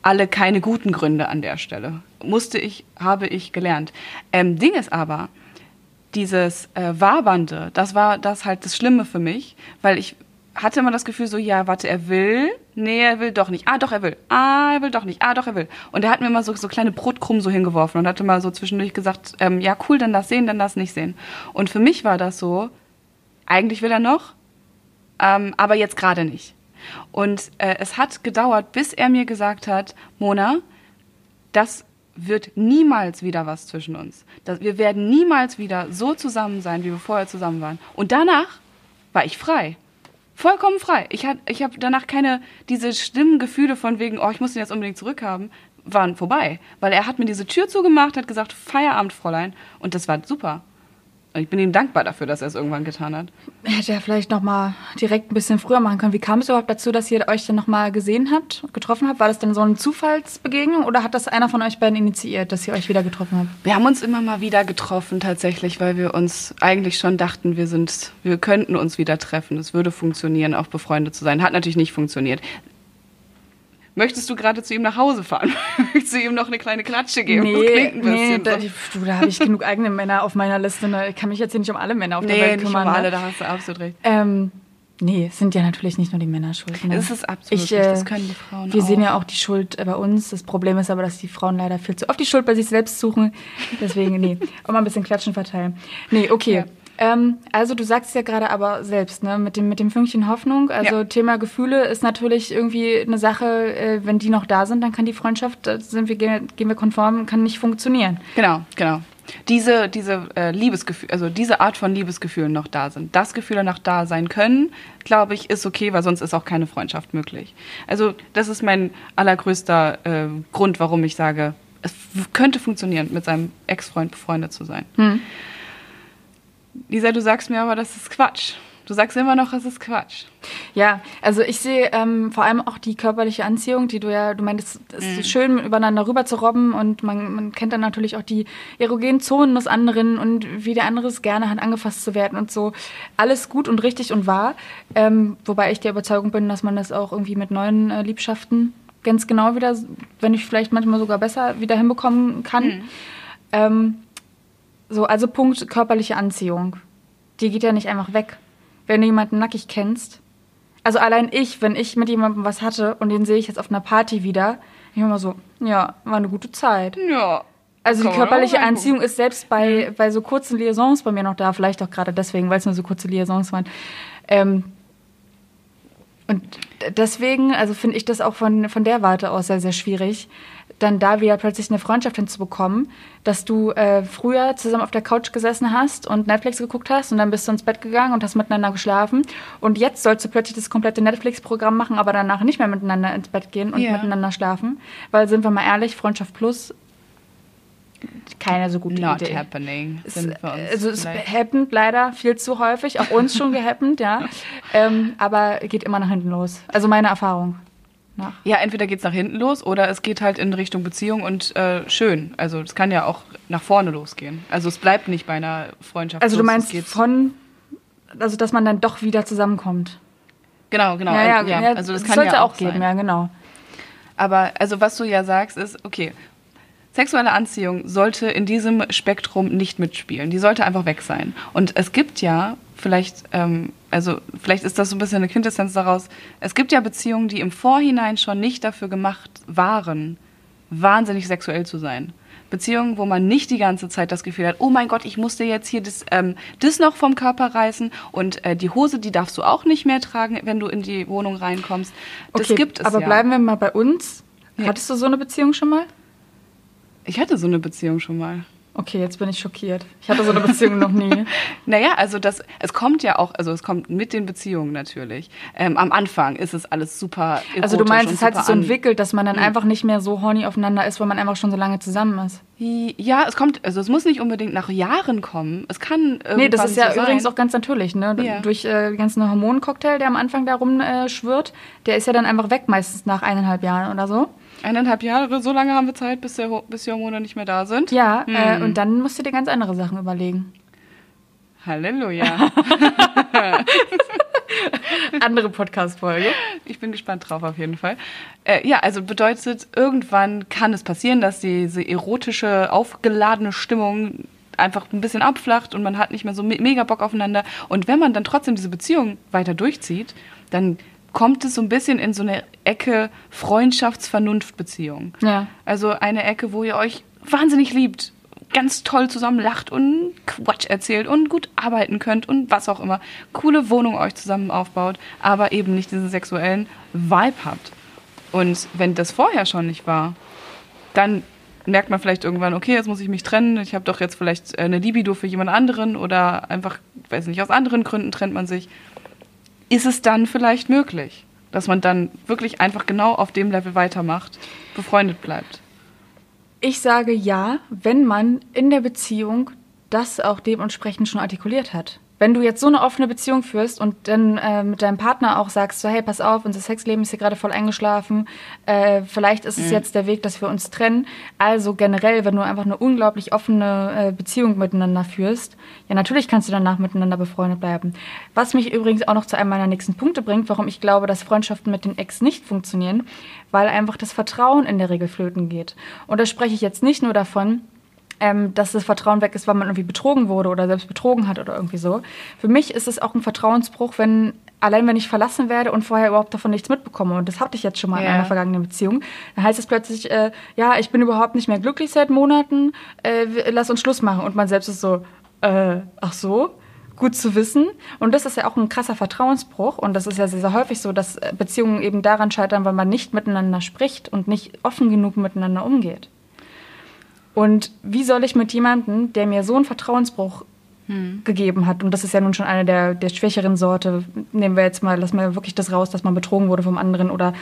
Alle keine guten Gründe an der Stelle. Musste ich, habe ich gelernt. Ähm, Ding ist aber, dieses äh, Wabernde, das war das halt das Schlimme für mich, weil ich hatte immer das Gefühl so, ja, warte, er will, nee, er will doch nicht, ah, doch, er will, ah, er will doch nicht, ah, doch, er will. Und er hat mir immer so, so kleine Brotkrumm so hingeworfen und hatte mal so zwischendurch gesagt, ähm, ja, cool, dann das sehen, dann das nicht sehen. Und für mich war das so, eigentlich will er noch, ähm, aber jetzt gerade nicht. Und äh, es hat gedauert, bis er mir gesagt hat, Mona, das wird niemals wieder was zwischen uns. Das, wir werden niemals wieder so zusammen sein, wie wir vorher zusammen waren. Und danach war ich frei. Vollkommen frei. Ich, ich habe danach keine, diese schlimmen Gefühle von wegen, oh, ich muss den jetzt unbedingt zurückhaben, waren vorbei. Weil er hat mir diese Tür zugemacht, hat gesagt, Feierabend, Fräulein. Und das war super. Ich bin ihm dankbar dafür, dass er es irgendwann getan hat. Hätte er vielleicht noch mal direkt ein bisschen früher machen können. Wie kam es überhaupt dazu, dass ihr euch dann noch mal gesehen habt, getroffen habt? War das dann so eine Zufallsbegegnung oder hat das einer von euch beiden initiiert, dass ihr euch wieder getroffen habt? Wir haben uns immer mal wieder getroffen tatsächlich, weil wir uns eigentlich schon dachten, wir sind, wir könnten uns wieder treffen. Es würde funktionieren, auch befreundet zu sein. Hat natürlich nicht funktioniert. Möchtest du gerade zu ihm nach Hause fahren? Möchtest du ihm noch eine kleine Klatsche geben? Nee, nee, da, du, da habe ich genug eigene Männer auf meiner Liste. Ne? Ich kann mich jetzt hier nicht um alle Männer auf der nee, Welt kümmern. Nee, nicht um alle, ne? da hast du absolut recht. Ähm, nee, es sind ja natürlich nicht nur die Männer schuld. Ne? Das ist absolut ich, äh, das können die Frauen Wir auch. sehen ja auch die Schuld bei uns. Das Problem ist aber, dass die Frauen leider viel zu oft die Schuld bei sich selbst suchen. Deswegen, nee, auch mal ein bisschen Klatschen verteilen. Nee, okay. Ja. Ähm, also du sagst ja gerade aber selbst, ne, mit dem, mit dem Fünkchen Hoffnung. Also ja. Thema Gefühle ist natürlich irgendwie eine Sache, äh, wenn die noch da sind, dann kann die Freundschaft, sind wir, gehen wir konform, kann nicht funktionieren. Genau, genau. Diese, diese äh, Liebesgefühl, also diese Art von Liebesgefühlen noch da sind, dass Gefühle noch da sein können, glaube ich, ist okay, weil sonst ist auch keine Freundschaft möglich. Also das ist mein allergrößter äh, Grund, warum ich sage, es könnte funktionieren, mit seinem Ex-Freund befreundet zu sein. Hm. Lisa, du sagst mir aber, das ist Quatsch. Du sagst immer noch, es ist Quatsch. Ja, also ich sehe ähm, vor allem auch die körperliche Anziehung, die du ja, du meinst, es ist mhm. schön, übereinander rüber zu robben und man, man kennt dann natürlich auch die erogenen Zonen des anderen und wie der andere es gerne hat, angefasst zu werden und so. Alles gut und richtig und wahr. Ähm, wobei ich der Überzeugung bin, dass man das auch irgendwie mit neuen äh, Liebschaften ganz genau wieder, wenn ich vielleicht manchmal sogar besser wieder hinbekommen kann. Mhm. Ähm, so, also Punkt körperliche Anziehung. Die geht ja nicht einfach weg. Wenn du jemanden nackig kennst. Also allein ich, wenn ich mit jemandem was hatte und den sehe ich jetzt auf einer Party wieder, ich immer so, ja, war eine gute Zeit. Ja. Also die körperliche Anziehung ist selbst bei, bei so kurzen Liaisons bei mir noch da, vielleicht auch gerade deswegen, weil es nur so kurze Liaisons waren. Ähm, und deswegen, also finde ich das auch von, von der Warte aus sehr, sehr schwierig, dann da wieder plötzlich eine Freundschaft hinzubekommen, dass du äh, früher zusammen auf der Couch gesessen hast und Netflix geguckt hast und dann bist du ins Bett gegangen und hast miteinander geschlafen und jetzt sollst du plötzlich das komplette Netflix-Programm machen, aber danach nicht mehr miteinander ins Bett gehen und yeah. miteinander schlafen, weil sind wir mal ehrlich, Freundschaft plus keine so gute Not Idee. happening. Es, also es happened leider viel zu häufig, auch uns schon gehappened, ja. Ähm, aber geht immer nach hinten los. Also meine Erfahrung nach. Ja, entweder geht es nach hinten los oder es geht halt in Richtung Beziehung und äh, schön. Also es kann ja auch nach vorne losgehen. Also es bleibt nicht bei einer Freundschaft. Also du meinst von, also dass man dann doch wieder zusammenkommt. Genau, genau. Ja, ja, ja. ja also das, das kann sollte ja auch, auch gehen, ja, genau. Aber also was du ja sagst ist, okay, sexuelle Anziehung sollte in diesem Spektrum nicht mitspielen. Die sollte einfach weg sein. Und es gibt ja vielleicht, ähm, also vielleicht ist das so ein bisschen eine Quintessenz daraus. Es gibt ja Beziehungen, die im Vorhinein schon nicht dafür gemacht waren, wahnsinnig sexuell zu sein. Beziehungen, wo man nicht die ganze Zeit das Gefühl hat, oh mein Gott, ich musste jetzt hier das, ähm, das noch vom Körper reißen und äh, die Hose, die darfst du auch nicht mehr tragen, wenn du in die Wohnung reinkommst. Das okay, gibt es aber ja. bleiben wir mal bei uns. Ja. Hattest du so eine Beziehung schon mal? Ich hatte so eine Beziehung schon mal. Okay, jetzt bin ich schockiert. Ich hatte so eine Beziehung noch nie. Naja, also das, es kommt ja auch, also es kommt mit den Beziehungen natürlich. Ähm, am Anfang ist es alles super Also du meinst, es hat sich so entwickelt, dass man dann Mhm. einfach nicht mehr so horny aufeinander ist, weil man einfach schon so lange zusammen ist. Ja, es kommt, also es muss nicht unbedingt nach Jahren kommen. Es kann Nee, das ist ja so übrigens auch ganz natürlich, ne? Ja. Durch äh, den ganzen Hormoncocktail, der am Anfang da rumschwirrt, äh, der ist ja dann einfach weg, meistens nach eineinhalb Jahren oder so. Eineinhalb Jahre, so lange haben wir Zeit, bis, der, bis die Hormone nicht mehr da sind. Ja, äh, Hm. und dann musst du dir ganz andere Sachen überlegen. Halleluja. Andere Podcast-Folge. Ich bin gespannt drauf auf jeden Fall. Äh, ja, also bedeutet, irgendwann kann es passieren, dass diese erotische, aufgeladene Stimmung einfach ein bisschen abflacht und man hat nicht mehr so me mega Bock aufeinander. Und wenn man dann trotzdem diese Beziehung weiter durchzieht, dann kommt es so ein bisschen in so eine Ecke Freundschafts-Vernunft-Beziehung. Ja. Also eine Ecke, wo ihr euch wahnsinnig liebt, ganz toll zusammen lacht und Quatsch erzählt und gut arbeiten könnt und was auch immer. Coole Wohnung euch zusammen aufbaut, aber eben nicht diesen sexuellen Vibe habt. Und wenn das vorher schon nicht war, dann merkt man vielleicht irgendwann, okay, jetzt muss ich mich trennen, ich habe doch jetzt vielleicht äh, eine Libido für jemand anderen oder einfach, weiß nicht, aus anderen Gründen trennt man sich. Ist es dann vielleicht möglich, dass man dann wirklich einfach genau auf dem Level weitermacht, befreundet bleibt? Ich sage ja, wenn man in der Beziehung das auch dementsprechend schon artikuliert hat. Wenn du jetzt so eine offene Beziehung führst und dann äh, mit deinem Partner auch sagst, so hey, pass auf, unser Sexleben ist hier gerade voll eingeschlafen, äh, vielleicht ist es jetzt der Weg, dass wir uns trennen. Also generell, wenn du einfach eine unglaublich offene äh, Beziehung miteinander führst, ja natürlich kannst du danach miteinander befreundet bleiben. Was mich übrigens auch noch zu einem meiner nächsten Punkte bringt, warum ich glaube, dass Freundschaften mit den Ex nicht funktionieren, weil einfach das Vertrauen in der Regel flöten geht. Und da spreche ich jetzt nicht nur davon, ähm, dass das Vertrauen weg ist, weil man irgendwie betrogen wurde oder selbst betrogen hat oder irgendwie so. Für mich ist es auch ein Vertrauensbruch, wenn allein wenn ich verlassen werde und vorher überhaupt davon nichts mitbekomme und das hatte ich jetzt schon mal in Ja. einer vergangenen Beziehung, dann heißt es plötzlich, äh, ja, ich bin überhaupt nicht mehr glücklich seit Monaten, äh, lass uns Schluss machen und man selbst ist so, äh, ach so, gut zu wissen. Und das ist ja auch ein krasser Vertrauensbruch. Und das ist ja sehr, sehr häufig so, dass äh, Beziehungen eben daran scheitern, weil man nicht miteinander spricht und nicht offen genug miteinander umgeht. Und wie soll ich mit jemandem, der mir so einen Vertrauensbruch gegeben hat, und das ist ja nun schon eine der, der schwächeren Sorte, nehmen wir jetzt mal, lassen wir wirklich das raus, dass man betrogen wurde vom anderen oder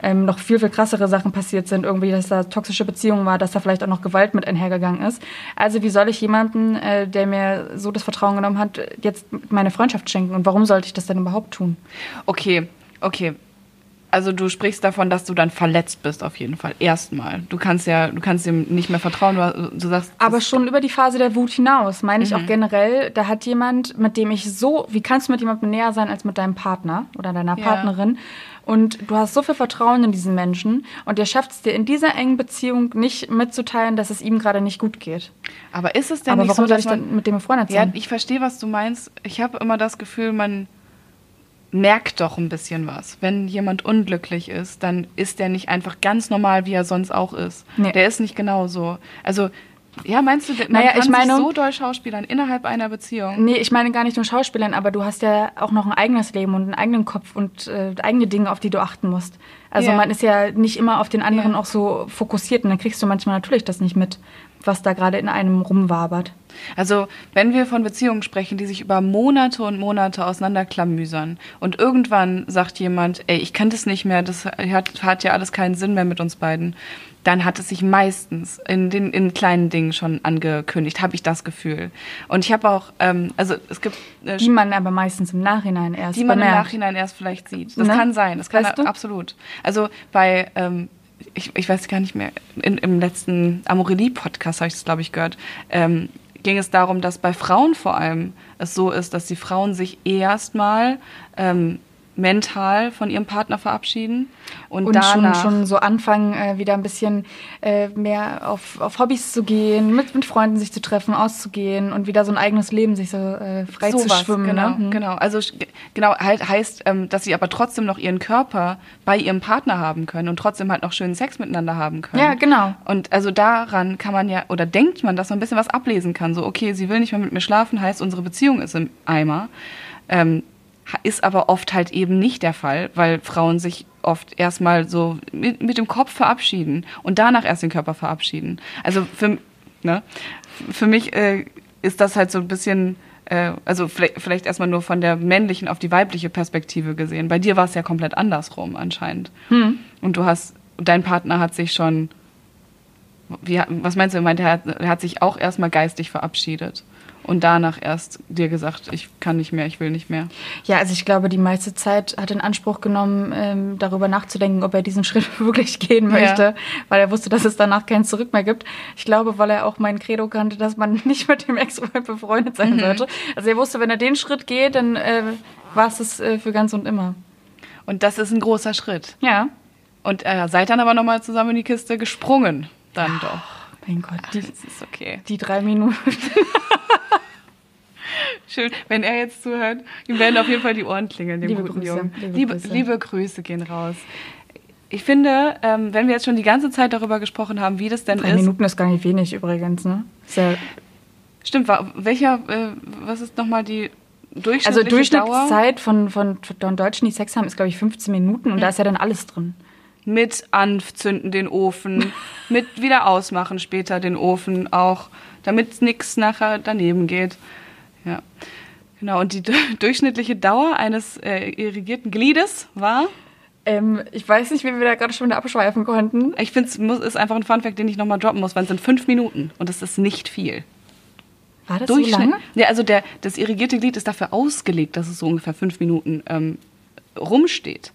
ähm, noch viel, viel krassere Sachen passiert sind, irgendwie, dass da toxische Beziehungen war, dass da vielleicht auch noch Gewalt mit einhergegangen ist. Also wie soll ich jemanden, äh, der mir so das Vertrauen genommen hat, jetzt meine Freundschaft schenken und warum sollte ich das denn überhaupt tun? Okay, okay. Also du sprichst davon, dass du dann verletzt bist auf jeden Fall. Erstmal. Du kannst ja, du kannst ihm nicht mehr vertrauen. Du, du sagst, Aber schon über die Phase der Wut hinaus, meine ich auch generell, da hat jemand, mit dem ich so, wie kannst du mit jemandem näher sein als mit deinem Partner oder deiner Ja. Partnerin? Und du hast so viel Vertrauen in diesen Menschen und ihr schafft es dir in dieser engen Beziehung nicht mitzuteilen, dass es ihm gerade nicht gut geht. aber ist es denn Aber nicht warum so, soll dass ich dann mit dem befreundet Ja, sein? ich verstehe, was du meinst. Ich habe immer das Gefühl, man merkt doch ein bisschen was. Wenn jemand unglücklich ist, dann ist der nicht einfach ganz normal, wie er sonst auch ist. Nee. Der ist nicht genauso. Also, ja, meinst du, man Naja, kann ich meine- so doll schauspielern innerhalb einer Beziehung? Nee, ich meine gar nicht nur Schauspielern, aber du hast ja auch noch ein eigenes Leben und einen eigenen Kopf und äh, eigene Dinge, auf die du achten musst. Also Ja. man ist ja nicht immer auf den anderen Ja. auch so fokussiert und dann kriegst du manchmal natürlich das nicht mit, was da gerade in einem rumwabert. Also, wenn wir von Beziehungen sprechen, die sich über Monate und Monate auseinanderklamüsern und irgendwann sagt jemand, ey, ich kann das nicht mehr, das hat, hat ja alles keinen Sinn mehr mit uns beiden, dann hat es sich meistens in den in kleinen Dingen schon angekündigt, habe ich das Gefühl. Und ich habe auch, ähm, also es gibt äh, Die man aber meistens im Nachhinein erst die man im bemerkt. Nachhinein erst vielleicht sieht. Das Ne? kann sein, das kann Weißt du? absolut. Also bei, ähm, ich, ich weiß gar nicht mehr, in, im letzten Amorelie-Podcast habe ich das, glaube ich, gehört, ähm, ging es darum, dass bei Frauen vor allem es so ist, dass die Frauen sich erstmal ähm, mental von ihrem Partner verabschieden und, und schon, danach schon so anfangen, äh, wieder ein bisschen äh, mehr auf, auf Hobbys zu gehen, mit, mit Freunden sich zu treffen, auszugehen und wieder so ein eigenes Leben sich so äh, frei zu Sowas, schwimmen. Genau, ne? Hm. genau. Also genau halt heißt, ähm, dass sie aber trotzdem noch ihren Körper bei ihrem Partner haben können und trotzdem halt noch schönen Sex miteinander haben können. Ja, genau. Und also daran kann man ja oder denkt man, dass man ein bisschen was ablesen kann. So okay, sie will nicht mehr mit mir schlafen, heißt unsere Beziehung ist im Eimer. Ähm, ist aber oft halt eben nicht der Fall, weil Frauen sich oft erstmal so mit, mit dem Kopf verabschieden und danach erst den Körper verabschieden. Also für Ne? Für mich äh, ist das halt so ein bisschen, äh, also vielleicht, vielleicht erstmal nur von der männlichen auf die weibliche Perspektive gesehen. Bei dir war es ja komplett andersrum anscheinend. Hm. Und du hast, dein Partner hat sich schon, wie, was meinst du, er er hat, er hat sich auch erstmal geistig verabschiedet. Und danach erst dir gesagt, ich kann nicht mehr, ich will nicht mehr. Ja, also ich glaube, die meiste Zeit hat in Anspruch genommen, ähm, darüber nachzudenken, ob er diesen Schritt wirklich gehen möchte, Ja. weil er wusste, dass es danach kein Zurück mehr gibt. Ich glaube, weil er auch mein Credo kannte, dass man nicht mit dem Ex-Freund befreundet sein Mhm. sollte. Also er wusste, wenn er den Schritt geht, dann äh, war es es äh, für ganz und immer. Und das ist ein großer Schritt. Ja. Und äh, seid dann aber nochmal zusammen in die Kiste gesprungen. Dann doch. Mein Gott, die, Das ist okay. die drei Minuten. Schön, wenn er jetzt zuhört, ihm werden auf jeden Fall die Ohren klingeln, dem Liebe guten Grüße, Jungen. liebe Liebe, Grüße. liebe Grüße gehen raus. Ich finde, ähm, wenn wir jetzt schon die ganze Zeit darüber gesprochen haben, wie das denn Drei ist. Minuten ist gar nicht wenig übrigens, ne? Ja, Stimmt, welcher, äh, was ist nochmal die durchschnittliche also Dauer? Durchschnittszeit von, von, von Deutschen, die Sex haben, ist, glaube ich, 15 Minuten und da ist ja dann alles drin. Mit anzünden den Ofen, mit wieder ausmachen später den Ofen auch, damit nichts nachher daneben geht. Ja. Genau, und die du- durchschnittliche Dauer eines äh, irrigierten Gliedes war, Ähm, ich weiß nicht, wie wir da gerade schon wieder abschweifen konnten. ich finde, es muss- ist einfach ein Funfact, den ich nochmal droppen muss, weil es sind fünf Minuten und das ist nicht viel. War das so Durchschnitt- lange? Ja, also der, das irrigierte Glied ist dafür ausgelegt, dass es so ungefähr fünf Minuten ähm, rumsteht.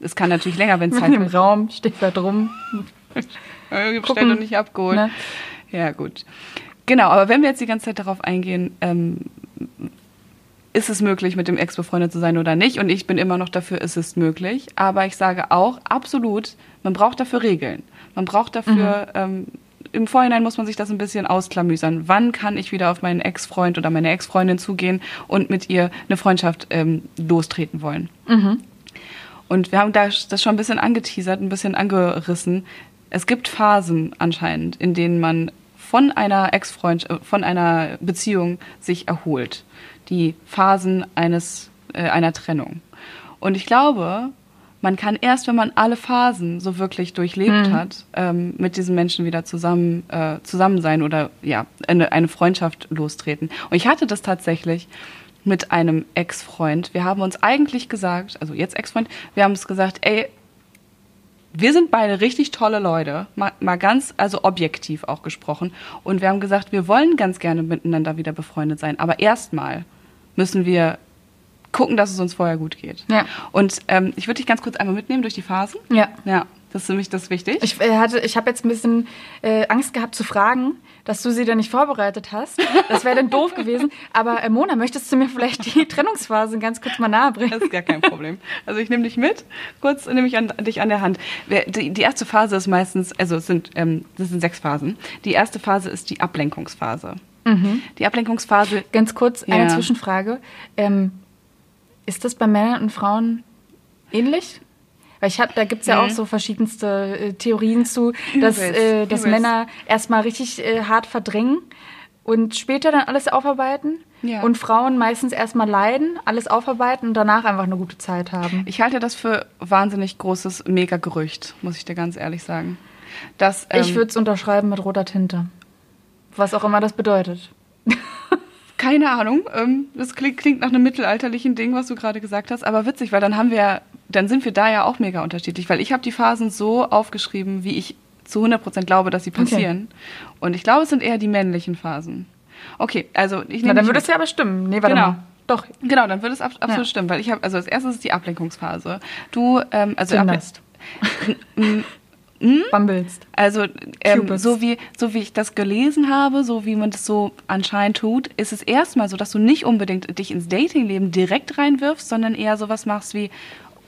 Es kann natürlich länger, wenn es halt im Raum, steht da drum. Äh, bestellt und nicht abgeholt. Ne? Ja, gut. Genau, aber wenn wir jetzt die ganze Zeit darauf eingehen, ähm, ist es möglich, mit dem Ex befreundet zu sein oder nicht? Und ich bin immer noch dafür, es ist möglich. Aber ich sage auch, absolut, man braucht dafür Regeln. Man braucht dafür, ähm, im Vorhinein muss man sich das ein bisschen ausklamüsern. Wann kann ich wieder auf meinen Ex-Freund oder meine Ex-Freundin zugehen und mit ihr eine Freundschaft ähm, lostreten wollen? Und wir haben da das schon ein bisschen angeteasert, ein bisschen angerissen. Es gibt Phasen anscheinend, in denen man von einer Ex-Freund, äh, von einer Beziehung sich erholt. Die Phasen eines, äh, einer Trennung. Und ich glaube, man kann erst, wenn man alle Phasen so wirklich durchlebt hat, ähm, mit diesen Menschen wieder zusammen, äh, zusammen sein oder ja, eine, eine Freundschaft lostreten. Und ich hatte das tatsächlich mit einem Ex-Freund. Wir haben uns eigentlich gesagt, also jetzt Ex-Freund, wir haben uns gesagt, ey, wir sind beide richtig tolle Leute, mal, mal ganz, also objektiv auch gesprochen. Und wir haben gesagt, wir wollen ganz gerne miteinander wieder befreundet sein. Aber erstmal müssen wir gucken, dass es uns vorher gut geht. Ja. Und ähm, ich würde dich ganz kurz einmal mitnehmen durch die Phasen. Ja. Ja, das ist für mich das wichtig. Ich, äh, hatte, ich habe jetzt ein bisschen äh, Angst gehabt zu fragen, dass du sie dann nicht vorbereitet hast. Das wäre dann doof gewesen. Aber äh, Mona, möchtest du mir vielleicht die Trennungsphase ganz kurz mal nahe bringen? Das ist gar kein Problem. Also ich nehme dich mit, kurz nehme ich an, dich an der Hand. Die, die erste Phase ist meistens, also es sind, ähm, das sind sechs Phasen. Die erste Phase ist die Ablenkungsphase. Die Ablenkungsphase, Ganz kurz eine Ja. Zwischenfrage. Ähm, ist das bei Männern und Frauen ähnlich? Weil ich hab, da gibt es ja auch so verschiedenste äh, Theorien zu, dass, äh, dass. Männer erstmal richtig äh, hart verdrängen und später dann alles aufarbeiten. Ja. Und Frauen meistens erstmal leiden, alles aufarbeiten und danach einfach eine gute Zeit haben. ich halte das für wahnsinnig großes Mega-Gerücht, muss ich dir ganz ehrlich sagen. Dass, ähm, ich würde es unterschreiben mit roter Tinte. Was auch immer das bedeutet. Keine Ahnung. Ähm, das klingt, klingt nach einem mittelalterlichen Ding, was du gerade gesagt hast, aber witzig, weil dann haben wir, dann sind wir da ja auch mega unterschiedlich, weil ich habe die Phasen so aufgeschrieben, wie ich zu 100% glaube, dass sie passieren. Und ich glaube, es sind eher die männlichen Phasen. Okay, also ich Na, nehme dann dich würde es ja aber stimmen. Nee, warte Genau. mal. Doch, Genau, dann würde es ab, absolut Ja. stimmen, weil ich habe, also als erstes ist die Ablenkungsphase. Du, ähm, also, Tinderst. Bumblest. also ähm, so wie so wie ich das gelesen habe, so wie man das so anscheinend tut, ist es erstmal so, dass du nicht unbedingt dich ins Datingleben direkt reinwirfst, sondern eher sowas machst wie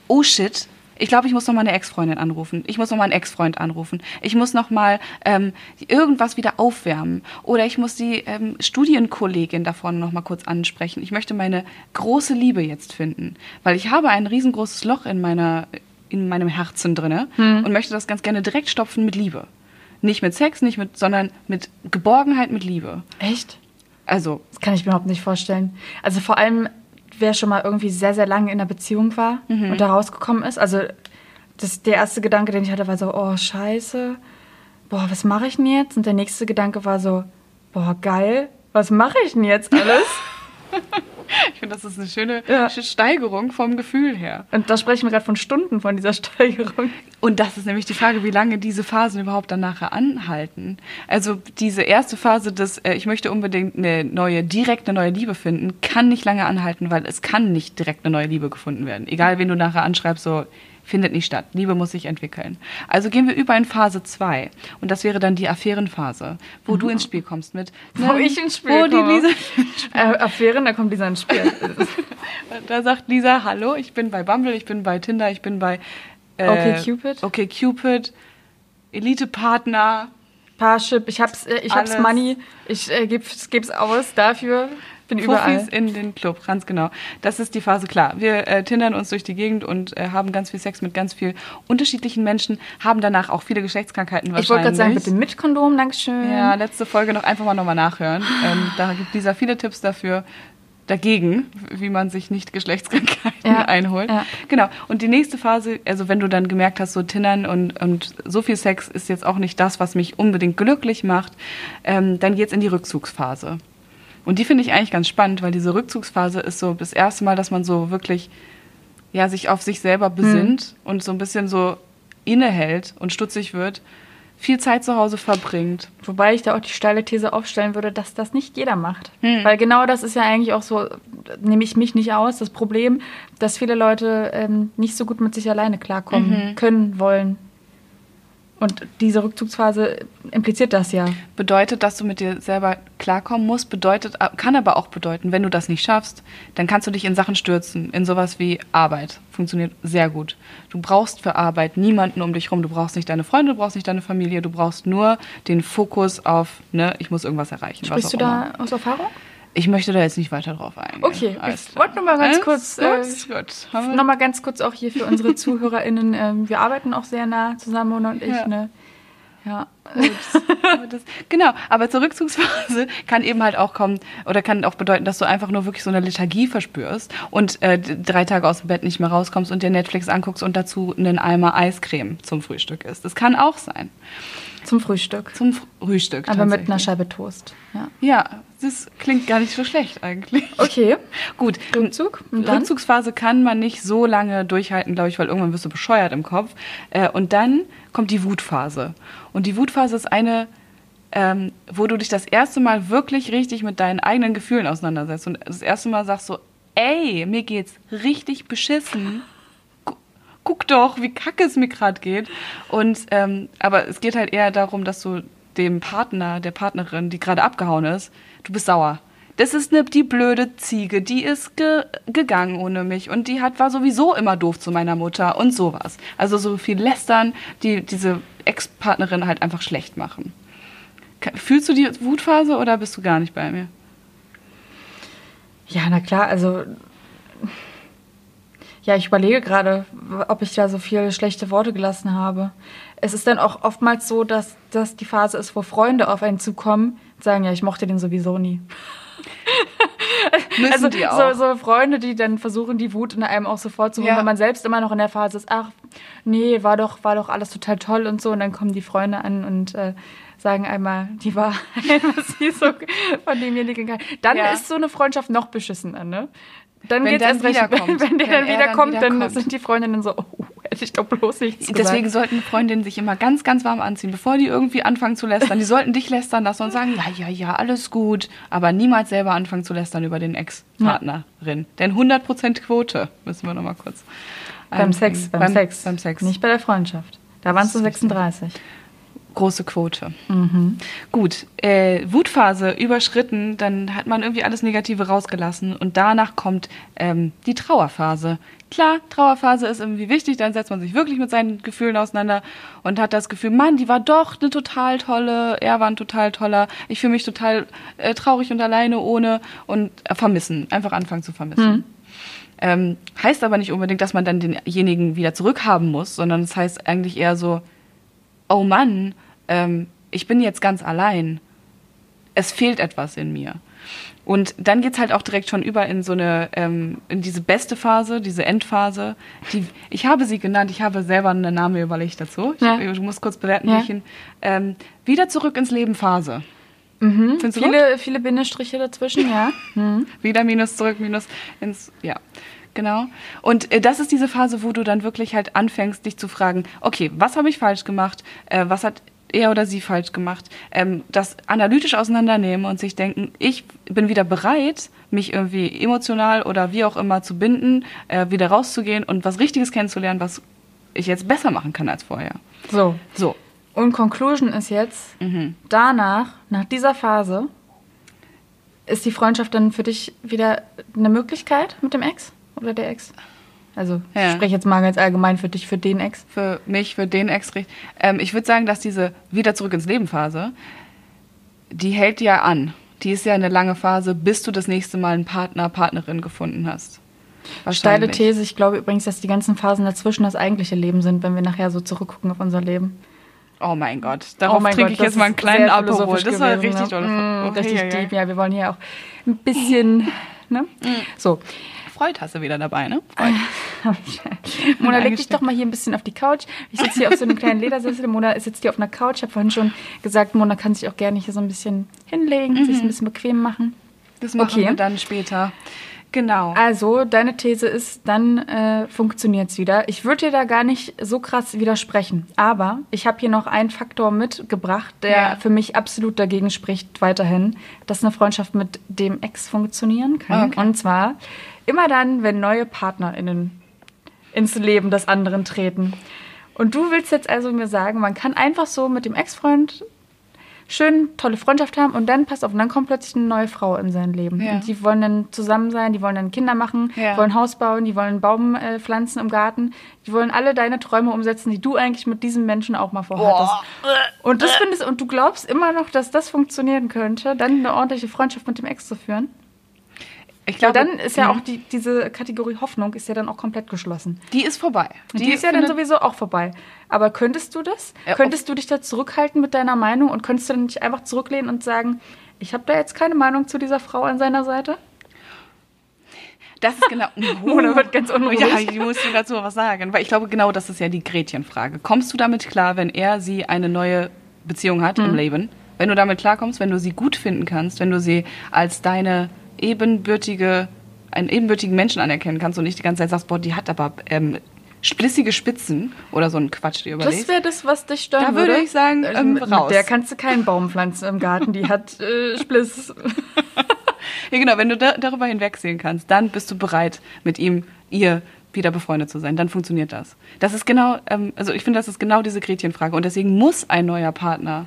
oh shit. Ich glaube, ich muss noch mal eine Ex-Freundin anrufen. Ich muss noch mal einen Ex-Freund anrufen. Ich muss noch mal ähm, irgendwas wieder aufwärmen. Oder ich muss die ähm, Studienkollegin da vorne noch mal kurz ansprechen. Ich möchte meine große Liebe jetzt finden. Weil ich habe ein riesengroßes Loch in meiner in meinem Herzen drinne und möchte das ganz gerne direkt stopfen mit Liebe. Nicht mit Sex, nicht mit, sondern mit Geborgenheit, mit Liebe. Echt? Also, Das kann ich mir überhaupt nicht vorstellen. Also vor allem, wer schon mal irgendwie sehr, sehr lange in einer Beziehung war und da rausgekommen ist. Also das, der erste Gedanke, den ich hatte, war so, oh, scheiße. boah, was mache ich denn jetzt? Und der nächste Gedanke war so, boah, geil, was mache ich denn jetzt alles? Ich finde, das ist eine schöne Ja. Steigerung vom Gefühl her. Und da sprechen wir gerade von Stunden von dieser Steigerung. Und das ist nämlich die Frage, wie lange diese Phasen überhaupt dann nachher anhalten. Also diese erste Phase des, äh, ich möchte unbedingt eine neue, direkt eine neue Liebe finden, kann nicht lange anhalten, weil es kann nicht direkt eine neue Liebe gefunden werden. Egal, wen du nachher anschreibst, so findet nicht statt. Liebe muss sich entwickeln. Also gehen wir über in Phase 2. Und das wäre dann die Affärenphase, wo du ins Spiel kommst mit... Wo ich ins Spiel Wo die komme. Lisa Äh, Affären, da kommt dieser ins Spiel. Da sagt Lisa, hallo, ich bin bei Bumble, ich bin bei Tinder, ich bin bei äh, OkCupid. Okay, Cupid, Elite-Partner. Parship, ich hab's, äh, ich hab's. Money, ich äh, geb's, geb's aus dafür, bin Fuffis überall. in den Club, ganz genau. Das ist die Phase, klar. Wir äh, tindern uns durch die Gegend und äh, haben ganz viel Sex mit ganz viel unterschiedlichen Menschen, haben danach auch viele Geschlechtskrankheiten Ich wollte wahrscheinlich. gerade sagen, bitte mit Kondom, Dankeschön. Ja, letzte Folge noch einfach mal nochmal nachhören. Ähm, da gibt Lisa viele Tipps dafür, dagegen, wie man sich nicht Geschlechtskrankheiten Ja, einholt. ja. Genau. Und die nächste Phase, also wenn du dann gemerkt hast, so Tindern und, und so viel Sex ist jetzt auch nicht das, was mich unbedingt glücklich macht, ähm, dann geht's in die Rückzugsphase. Und die finde ich eigentlich ganz spannend, weil diese Rückzugsphase ist so das erste Mal, dass man so wirklich ja, sich auf sich selber besinnt und so ein bisschen so innehält und stutzig wird, viel Zeit zu Hause verbringt. Wobei ich da auch die steile These aufstellen würde, dass das nicht jeder macht. Hm. Weil genau das ist ja eigentlich auch so, nehme ich mich nicht aus, das Problem, dass viele Leute ähm, nicht so gut mit sich alleine klarkommen Mhm. können, wollen. Und diese Rückzugsphase impliziert das ja. Bedeutet, dass du mit dir selber klarkommen musst, bedeutet, kann aber auch bedeuten, wenn du das nicht schaffst, dann kannst du dich in Sachen stürzen, in sowas wie Arbeit. Funktioniert sehr gut. Du brauchst für Arbeit niemanden um dich rum. Du brauchst nicht deine Freunde, du brauchst nicht deine Familie, du brauchst nur den Fokus auf, ne, ich muss irgendwas erreichen. Sprichst du auch immer. da aus Erfahrung? Ich möchte da jetzt nicht weiter drauf eingehen. Okay, Alles ich wollte nur mal ganz Alles kurz, Gut, äh, gut. Haben wir- Nochmal ganz kurz auch hier für unsere ZuhörerInnen. Ähm, wir arbeiten auch sehr nah zusammen, Mona und ich. Ja. Ne? Ja. Das, genau, aber zur Rückzugsphase kann eben halt auch kommen oder kann auch bedeuten, dass du einfach nur wirklich so eine Lethargie verspürst und äh, drei Tage aus dem Bett nicht mehr rauskommst und dir Netflix anguckst und dazu einen Eimer Eiscreme zum Frühstück isst. Das kann auch sein. Zum Frühstück. Zum Frühstück. Aber mit einer. Scheibe Toast. Ja. Ja, das klingt gar nicht so schlecht eigentlich. Okay. Gut, Rückzug. Rückzugsphase kann man nicht so lange durchhalten, glaube ich, weil irgendwann wirst du bescheuert im Kopf. Äh, und dann kommt die Wutphase. Und die Wutphase ist eine, ähm, wo du dich das erste Mal wirklich richtig mit deinen eigenen Gefühlen auseinandersetzt. Und das erste Mal sagst so, ey, mir geht's richtig beschissen. Gu- Guck doch, wie kacke es mir gerade geht. Und ähm, aber es geht halt eher darum, dass du dem Partner, der Partnerin, die gerade abgehauen ist, du bist sauer. Das ist ne, die blöde Ziege, die ist ge gegangen ohne mich und die hat, war sowieso immer doof zu meiner Mutter und sowas. Also so viel lästern, die diese Ex-Partnerin halt einfach schlecht machen. Fühlst du die Wutphase oder bist du gar nicht bei mir? Ja, na klar, also. Ja, ich überlege gerade, ob ich da so viele schlechte Worte gelassen habe. Es ist dann auch oftmals so, dass das die Phase ist, wo Freunde auf einen zukommen und sagen, ja, ich mochte den sowieso nie. Müssen also die auch. So, so Freunde, die dann versuchen, die Wut in einem auch sofort zu holen, Ja. wenn man selbst immer noch in der Phase ist, ach, nee, war doch, war doch alles total toll und so. Und dann kommen die Freunde an und äh, sagen einmal die Wahrheit, was sie so von demjenigen kann. Dann Ja. ist so eine Freundschaft noch beschissener, ne? Dann Wenn geht's der erst recht, wiederkommt. wenn, wenn der Wenn dann er wiederkommt, dann dann, wiederkommt. sind die Freundinnen so, oh, hätte ich doch bloß nichts gesagt. Deswegen sollten Freundinnen sich immer ganz, ganz warm anziehen, bevor die irgendwie anfangen zu lästern. Die sollten dich lästern lassen und sagen, ja, ja, ja, alles gut. Aber niemals selber anfangen zu lästern über den Ex-Partnerin. Denn 100% Quote, müssen wir nochmal kurz beim einbringen. Sex, beim, Sex. Beim Sex. Nicht bei der Freundschaft. Da waren es so Das ist richtig. 36. Große Quote. Mhm. Gut, äh, Wutphase überschritten, dann hat man irgendwie alles Negative rausgelassen und danach kommt ähm, die Trauerphase. Klar, Trauerphase ist irgendwie wichtig, dann setzt man sich wirklich mit seinen Gefühlen auseinander und hat das Gefühl, Mann, die war doch eine total tolle, er war ein total toller, ich fühle mich total äh, traurig und alleine ohne und äh, vermissen, einfach anfangen zu vermissen. Ähm, heißt aber nicht unbedingt, dass man dann denjenigen wieder zurückhaben muss, sondern es heißt eigentlich eher so, oh Mann, ähm, ich bin jetzt ganz allein. Es fehlt etwas in mir. Und dann geht's halt auch direkt schon über in so eine, ähm, in diese beste Phase, diese Endphase. Die, ich habe sie genannt, ich habe selber einen Namen überlegt dazu. Ich, Ja. Du musst kurz bewerten, Ja. ich ihn. Ähm, wieder zurück ins Leben Phase. Mhm. Findest du gut? Viele, viele Bindestriche dazwischen, ja. Mhm. Wieder Minus zurück, Minus ins, ja. Genau. Und äh, das ist diese Phase, wo du dann wirklich halt anfängst, dich zu fragen, okay, was habe ich falsch gemacht? Äh, was hat er oder sie falsch gemacht? Ähm, das analytisch auseinandernehmen und sich denken, ich bin wieder bereit, mich irgendwie emotional oder wie auch immer zu binden, äh, wieder rauszugehen und was Richtiges kennenzulernen, was ich jetzt besser machen kann als vorher. So. So. Und Conclusion ist jetzt, Mhm. danach, nach dieser Phase, ist die Freundschaft dann für dich wieder eine Möglichkeit mit dem Ex oder der Ex? Also, Ja. ich spreche jetzt mal ganz allgemein für dich, für den Ex. für mich, für den Ex. Ähm, ich würde sagen, dass diese wieder zurück ins Leben Phase, die hält ja an. Die ist ja eine lange Phase, bis du das nächste Mal einen Partner, Partnerin gefunden hast. Steile. These, ich glaube übrigens, dass die ganzen Phasen dazwischen das eigentliche Leben sind, wenn wir nachher so zurückgucken auf unser Leben. Oh mein Gott, darauf oh mein trinke Gott, ich jetzt mal einen kleinen Aperol. Das war richtig ne? toll. Mm, Okay, richtig ja, deep, ja. Wir wollen hier auch ein bisschen, ne? So, Freud hast du wieder dabei, ne? Freud. Mona, leg dich doch mal hier ein bisschen auf die Couch. Ich sitze hier auf so einem kleinen Ledersessel. Mona sitzt hier auf einer Couch. Ich habe vorhin schon gesagt, Mona kann sich auch gerne hier so ein bisschen hinlegen, sich ein bisschen bequem machen. Das machen Okay. wir dann später. Genau. Also, deine These ist, dann äh, funktioniert es wieder. Ich würde dir da gar nicht so krass widersprechen. Aber ich habe hier noch einen Faktor mitgebracht, der Ja. für mich absolut dagegen spricht, weiterhin, dass eine Freundschaft mit dem Ex funktionieren kann. Okay. Und zwar immer dann, wenn neue PartnerInnen ins Leben des anderen treten. Und du willst jetzt also mir sagen, man kann einfach so mit dem Ex-Freund schön tolle Freundschaft haben und dann passt auf, und dann kommt plötzlich eine neue Frau in sein Leben. Ja. Und die wollen dann zusammen sein, die wollen dann Kinder machen, Ja. wollen Haus bauen, die wollen einen Baum äh, pflanzen im Garten, die wollen alle deine Träume umsetzen, die du eigentlich mit diesem Menschen auch mal vorhattest. Und das findest und du glaubst immer noch, dass das funktionieren könnte, dann eine ordentliche Freundschaft mit dem Ex zu führen. Ich glaube, dann ist ja Mhm. auch die, diese Kategorie Hoffnung ist ja dann auch komplett geschlossen. die ist vorbei. Die, ist ja dann sowieso auch vorbei. Aber könntest du das? Ja, könntest du dich da zurückhalten mit deiner Meinung und könntest du dann nicht einfach zurücklehnen und sagen, ich habe da jetzt keine Meinung zu dieser Frau an seiner Seite? Das ist genau. Mona wird ganz unruhig. Ja, ich muss dir dazu was sagen. Weil ich glaube, genau das ist ja die Gretchenfrage. Kommst du damit klar, wenn er sie eine neue Beziehung hat Mhm. im Leben? Wenn du damit klarkommst, wenn du sie gut finden kannst, wenn du sie als deine ebenbürtige, einen ebenbürtigen Menschen anerkennen kannst und nicht die ganze Zeit sagst, boah, die hat aber ähm, splissige Spitzen oder so ein Quatsch dir Das überlegst. wäre das, was dich stören Da würde würde. ich sagen, Also ähm, raus. der kannst du keinen Baum pflanzen im Garten. Die hat äh, Spliss. Ja, genau, wenn du da, darüber hinwegsehen kannst, dann bist du bereit, mit ihm, ihr wieder befreundet zu sein. Dann funktioniert das. Das ist genau, ähm, also ich finde, das ist genau diese Gretchenfrage. Und deswegen muss ein neuer Partner,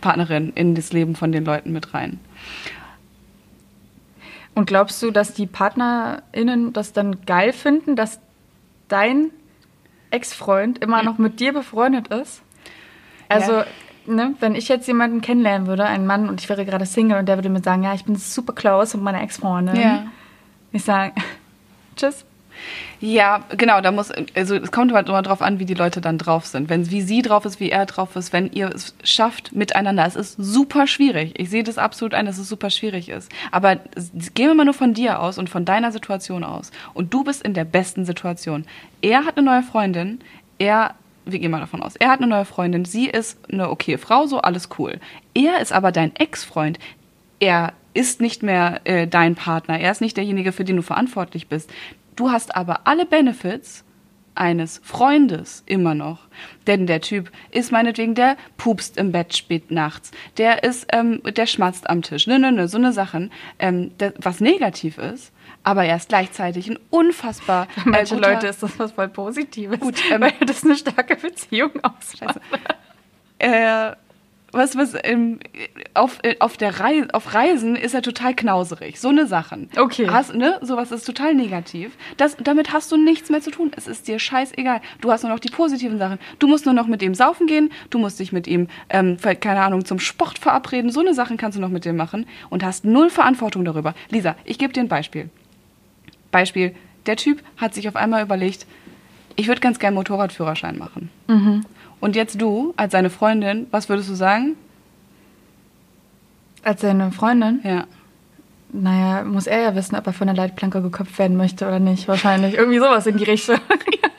Partnerin in das Leben von den Leuten mit rein. Und glaubst du, dass die PartnerInnen das dann geil finden, dass dein Ex-Freund immer noch mit dir befreundet ist? Also, Ja. ne, wenn ich jetzt jemanden kennenlernen würde, einen Mann, und ich wäre gerade Single und der würde mir sagen, ja, ich bin super close mit meiner Ex-Freundin. Ich sage, tschüss. Ja, genau, da muss, also es kommt halt immer drauf an, wie die Leute dann drauf sind. Wenn, wie sie drauf ist, wie er drauf ist, wenn ihr es schafft miteinander. Es ist super schwierig. Ich sehe das absolut ein, dass es super schwierig ist. Aber gehen wir mal nur von dir aus und von deiner Situation aus. Und du bist in der besten Situation. Er hat eine neue Freundin, er, wir gehen mal davon aus, er hat eine neue Freundin, sie ist eine okay Frau, so alles cool. Er ist aber dein Ex-Freund. Er ist nicht mehr äh, dein Partner, er ist nicht derjenige, für den du verantwortlich bist. Du hast aber alle Benefits eines Freundes immer noch. Denn der Typ ist meinetwegen, der pupst im Bett spät nachts, der ist, ähm, der schmatzt am Tisch, ne, ne, ne, so eine Sachen, ähm, der, was negativ ist, aber er ist gleichzeitig ein unfassbar Für manche äh, guter- Leute ist das was voll Positives. Gut, ähm, weil das eine starke Beziehung ausmacht. äh, was, was, ähm, auf, äh, auf, der Rei auf Reisen ist er total knauserig. So eine Sachen. Okay. Hast, ne? Sowas ist total negativ. Das, damit hast du nichts mehr zu tun. Es ist dir scheißegal. Du hast nur noch die positiven Sachen. Du musst nur noch mit ihm saufen gehen. Du musst dich mit ihm, ähm, keine Ahnung, zum Sport verabreden. So eine Sachen kannst du noch mit dem machen und hast null Verantwortung darüber. Lisa, ich gebe dir ein Beispiel. Beispiel. Der Typ hat sich auf einmal überlegt, ich würde ganz gern Motorradführerschein machen. Und jetzt du, als seine Freundin, was würdest du sagen? Als seine Freundin, Ja. Naja, muss er ja wissen, ob er von der Leitplanke geköpft werden möchte oder nicht. Wahrscheinlich. Irgendwie sowas in die Richtung.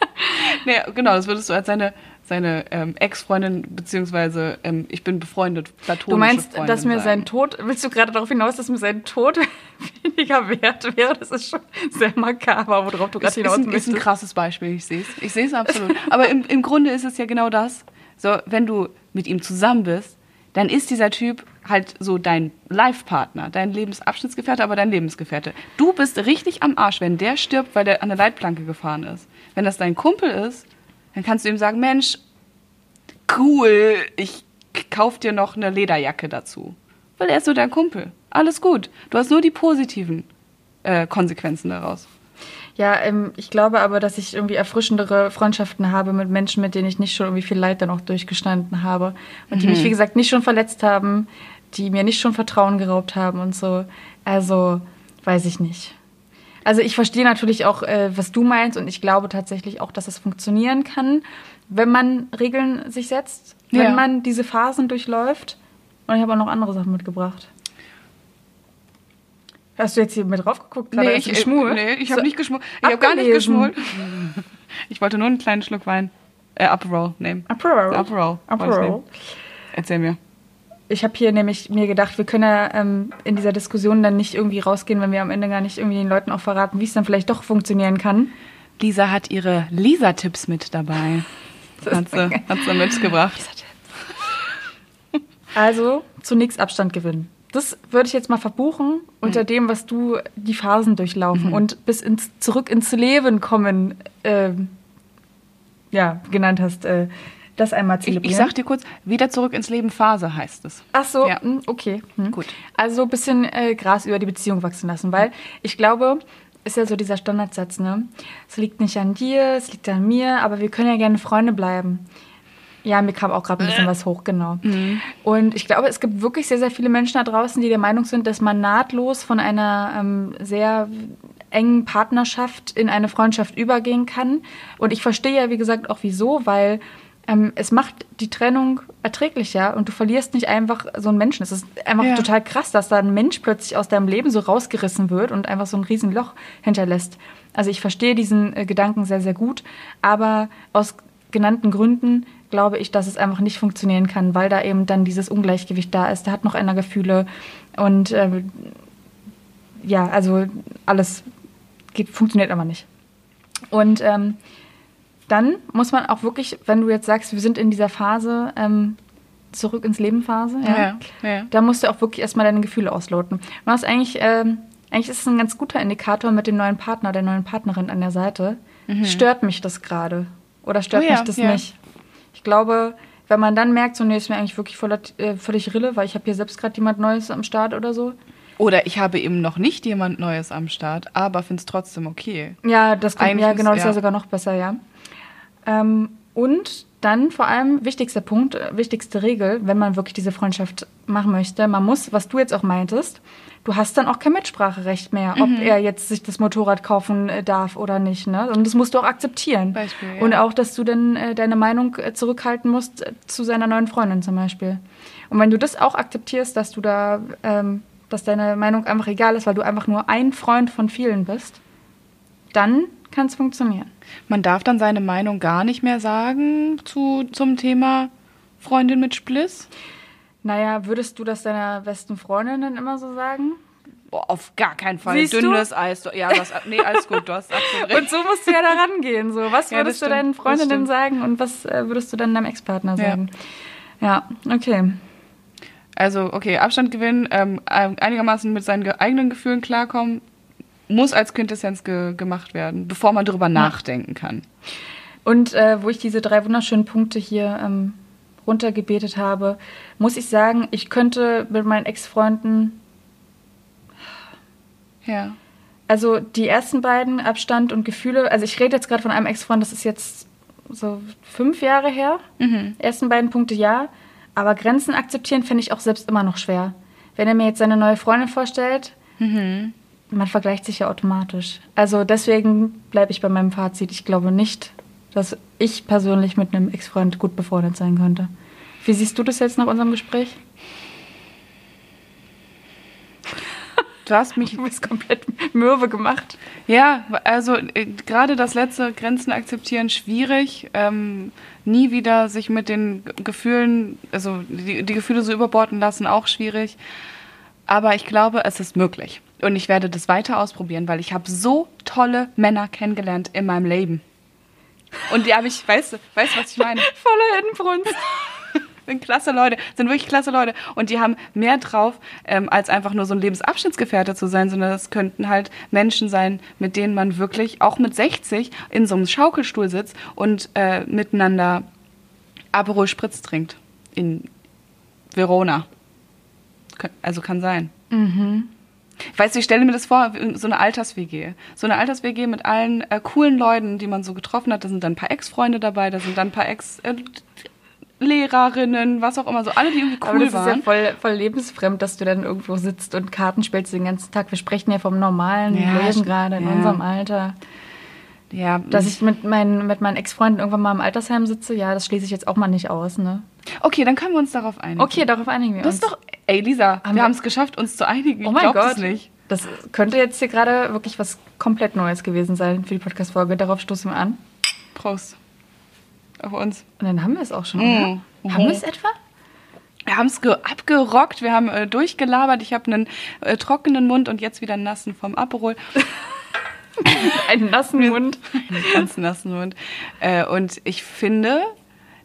nee, genau, das würdest du als seine, seine ähm, Ex-Freundin, beziehungsweise ähm, ich bin befreundet, platonische Du meinst, Freundin dass mir sein Tod, willst du gerade darauf hinaus, dass mir sein Tod weniger wert wäre? Das ist schon sehr makaber, worauf du gerade Das hinaus ein, ist ein krasses Beispiel, ich sehe es. Ich sehe es absolut. Aber im, im Grunde ist es ja genau das. So, wenn du mit ihm zusammen bist, dann ist dieser Typ halt so dein Life-Partner, dein Lebensabschnittsgefährte, aber dein Lebensgefährte. Du bist richtig am Arsch, wenn der stirbt, weil der an der Leitplanke gefahren ist. Wenn das dein Kumpel ist, dann kannst du ihm sagen, Mensch, cool, ich kauf dir noch eine Lederjacke dazu. Weil er ist so dein Kumpel. Alles gut. Du hast nur die positiven äh, Konsequenzen daraus. Ja, ähm, ich glaube aber, dass ich irgendwie erfrischendere Freundschaften habe mit Menschen, mit denen ich nicht schon irgendwie viel Leid dann auch durchgestanden habe. Und die mich, wie gesagt, nicht schon verletzt haben, die mir nicht schon Vertrauen geraubt haben und so. Also, weiß ich nicht. Also ich verstehe natürlich auch, äh, was du meinst und ich glaube tatsächlich auch, dass es funktionieren kann, wenn man Regeln sich setzt, wenn Ja. man diese Phasen durchläuft. Und ich habe auch noch andere Sachen mitgebracht. Hast du jetzt hier mit drauf geguckt? als du ich, geschmult? nee, ich habe So, nicht geschmult. Ich habe gar nicht geschmult. Ich wollte nur einen kleinen Schluck Wein, äh, Aperol nehmen. Ich Aperol. nehmen. Erzähl mir. Ich habe hier nämlich mir gedacht, wir können ja ähm, in dieser Diskussion dann nicht irgendwie rausgehen, wenn wir am Ende gar nicht irgendwie den Leuten auch verraten, wie es dann vielleicht doch funktionieren kann. Lisa hat ihre Lisa-Tipps mit dabei. Hat sie, hat sie mitgebracht. Also zunächst Abstand gewinnen. Das würde ich jetzt mal verbuchen unter dem, was du die Phasen durchlaufen und bis ins zurück ins Leben kommen, ähm, ja genannt hast. Äh, das einmal Ich, zelebrieren. ich sag dir kurz, wieder zurück ins Leben Phase heißt es. Ach so, Ja. hm, okay. Hm. Gut. Also ein bisschen äh, Gras über die Beziehung wachsen lassen, weil ich glaube, ist ja so dieser Standardsatz, ne? Es liegt nicht an dir, es liegt an mir, aber wir können ja gerne Freunde bleiben. Ja, mir kam auch gerade ein bisschen was hoch, genau. Und ich glaube, es gibt wirklich sehr, sehr viele Menschen da draußen, die der Meinung sind, dass man nahtlos von einer ähm, sehr engen Partnerschaft in eine Freundschaft übergehen kann. Und ich verstehe ja, wie gesagt, auch wieso, weil ähm, es macht die Trennung erträglicher und du verlierst nicht einfach so einen Menschen. Es ist einfach Ja. total krass, dass da ein Mensch plötzlich aus deinem Leben so rausgerissen wird und einfach so ein Riesenloch hinterlässt. Also ich verstehe diesen äh, Gedanken sehr, sehr gut, aber aus genannten Gründen glaube ich, dass es einfach nicht funktionieren kann, weil da eben dann dieses Ungleichgewicht da ist. Da hat noch einer Gefühle und ähm, ja, also alles geht, funktioniert aber nicht. Und ähm, dann muss man auch wirklich, wenn du jetzt sagst, wir sind in dieser Phase, ähm, zurück ins Leben Phase, ja, Ja, ja. da musst du auch wirklich erstmal deine Gefühle ausloten. Du hast eigentlich, ähm, eigentlich ist es ein ganz guter Indikator mit dem neuen Partner, der neuen Partnerin an der Seite. Stört mich das gerade? Oder stört Mhm. Oh mich das nicht? Ich glaube, wenn man dann merkt, so, nee, ist mir eigentlich wirklich voller, äh, völlig Rille, weil ich habe hier selbst gerade jemand Neues am Start oder so. Oder ich habe eben noch nicht jemand Neues am Start, aber finde es trotzdem okay. Ja, das kommt, Eigentlich ja, genau, das ist ja. sogar noch besser, ja. Ähm, und dann vor allem wichtigster Punkt, äh, wichtigste Regel, wenn man wirklich diese Freundschaft machen möchte, man muss, was du jetzt auch meintest, du hast dann auch kein Mitspracherecht mehr, ob Mhm. er jetzt sich das Motorrad kaufen äh, darf oder nicht. Ne? Und das musst du auch akzeptieren. Beispiel, ja. Und auch, dass du dann äh, deine Meinung äh, zurückhalten musst äh, zu seiner neuen Freundin zum Beispiel. Und wenn du das auch akzeptierst, dass du da, ähm, dass deine Meinung einfach egal ist, weil du einfach nur ein Freund von vielen bist, dann kann es funktionieren. Man darf dann seine Meinung gar nicht mehr sagen zu, zum Thema Freundin mit Spliss. Naja, würdest du das deiner besten Freundin dann immer so sagen? Boah, auf gar keinen Fall. Siehst du? Dünnes Eis. Ja, du hast, nee, alles gut, du hast absolut recht. Und so musst du ja da rangehen. So, was Ja, würdest das du deinen das Freundinnen sagen und was äh, würdest du dann deinem Ex-Partner Ja. sagen? Ja, okay. Also, okay, Abstand gewinnen, ähm, einigermaßen mit seinen ge- eigenen Gefühlen klarkommen, muss als Quintessenz ge gemacht werden, bevor man darüber nachdenken kann. Und äh, wo ich diese drei wunderschönen Punkte hier ähm, runtergebetet habe, muss ich sagen, ich könnte mit meinen Ex-Freunden, Ja. also die ersten beiden, Abstand und Gefühle, also ich rede jetzt gerade von einem Ex-Freund, das ist jetzt so fünf Jahre her. Mhm. Ersten beiden Punkte ja, aber Grenzen akzeptieren finde ich auch selbst immer noch schwer. Wenn er mir jetzt seine neue Freundin vorstellt, Mhm. Man vergleicht sich ja automatisch. Also deswegen bleibe ich bei meinem Fazit. Ich glaube nicht, dass ich persönlich mit einem Ex-Freund gut befreundet sein könnte. Wie siehst du das jetzt nach unserem Gespräch? Du hast mich. Du bist komplett mürbe gemacht. Ja, also äh, gerade das letzte Grenzen akzeptieren schwierig. Ähm, nie wieder sich mit den Gefühlen, also die, die Gefühle so überborden lassen, auch schwierig. Aber ich glaube, es ist möglich. Und ich werde das weiter ausprobieren, weil ich habe so tolle Männer kennengelernt in meinem Leben. Und die habe ich, weißt du, weißt du, was ich meine? Voller Hirnbrunst. sind klasse Leute, sind wirklich klasse Leute. Und die haben mehr drauf, ähm, als einfach nur so ein Lebensabschnittsgefährte zu sein, sondern das könnten halt Menschen sein, mit denen man wirklich auch mit 60 in so einem Schaukelstuhl sitzt und äh, miteinander Aperol Spritz trinkt. In Verona. Also kann sein. Mhm. Weißt du, ich stelle mir das vor, so eine Alters-WG. So eine Alters-WG mit allen äh, coolen Leuten, die man so getroffen hat. Da sind dann ein paar Ex-Freunde dabei, da sind dann ein paar Ex- äh, Lehrerinnen, was auch immer, so alle, die irgendwie cool Aber das waren. ist ja voll, voll lebensfremd, dass du dann irgendwo sitzt und Karten spielst den ganzen Tag. Wir sprechen ja vom normalen Ja, Leben gerade in Ja. unserem Alter. ja, Dass ich mit meinen, mit meinen Ex-Freunden irgendwann mal im Altersheim sitze, ja, das schließe ich jetzt auch mal nicht aus, ne? Okay, dann können wir uns darauf einigen. Okay, darauf einigen wir Das uns. ist doch, ey Lisa, Haben wir haben es geschafft, uns zu einigen. Oh ich mein Gott. das nicht. Das könnte jetzt hier gerade wirklich was komplett Neues gewesen sein für die Podcast-Folge. Darauf stoßen wir an. Prost. Auf uns. Und dann haben wir es auch schon, Mhm. oder? Haben wir es etwa? Wir haben es abgerockt, wir haben äh, durchgelabert. Ich habe einen äh, trockenen Mund und jetzt wieder einen nassen vom Aperol. Einen nassen Mund. einen ganz nassen Mund. Äh, und ich finde,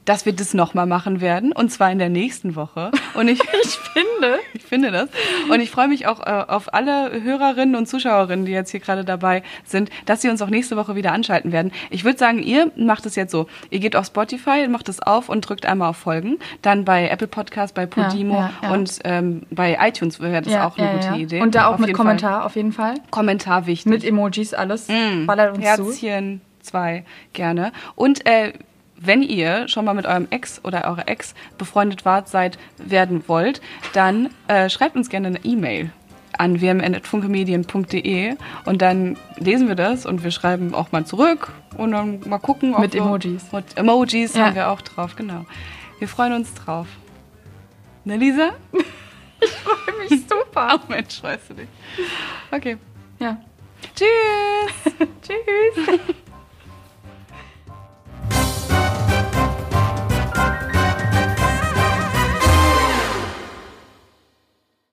dass wir das nochmal machen werden. Und zwar in der nächsten Woche. Und ich, Ich finde. ich finde das. Und ich freue mich auch äh, auf alle Hörerinnen und Zuschauerinnen, die jetzt hier gerade dabei sind, dass sie uns auch nächste Woche wieder anschalten werden. Ich würde sagen, ihr macht es jetzt so. Ihr geht auf Spotify, macht es auf und drückt einmal auf Folgen. Dann bei Apple Podcast, bei Podimo Ja, ja, ja. und ähm, bei iTunes wäre das auch eine gute Idee. Und da auch Auf mit Kommentar auf jeden Fall. Fall. Kommentar wichtig. Mit Emojis, alles. Mm. Ballert uns zu. Herzchen, zwei, gerne. Und äh, wenn ihr schon mal mit eurem Ex oder eurer Ex befreundet wart, seid, werden wollt, dann äh, schreibt uns gerne eine E-Mail an wmn.funkemedien.de und dann lesen wir das und wir schreiben auch mal zurück und dann mal gucken. ob Mit wir- Emojis. Mit Emojis Ja. haben wir auch drauf, genau. Wir freuen uns drauf. Ne, Lisa? Freue mich super. Oh Mensch, weißt du nicht. Okay. Ja. Tschüss. Tschüss.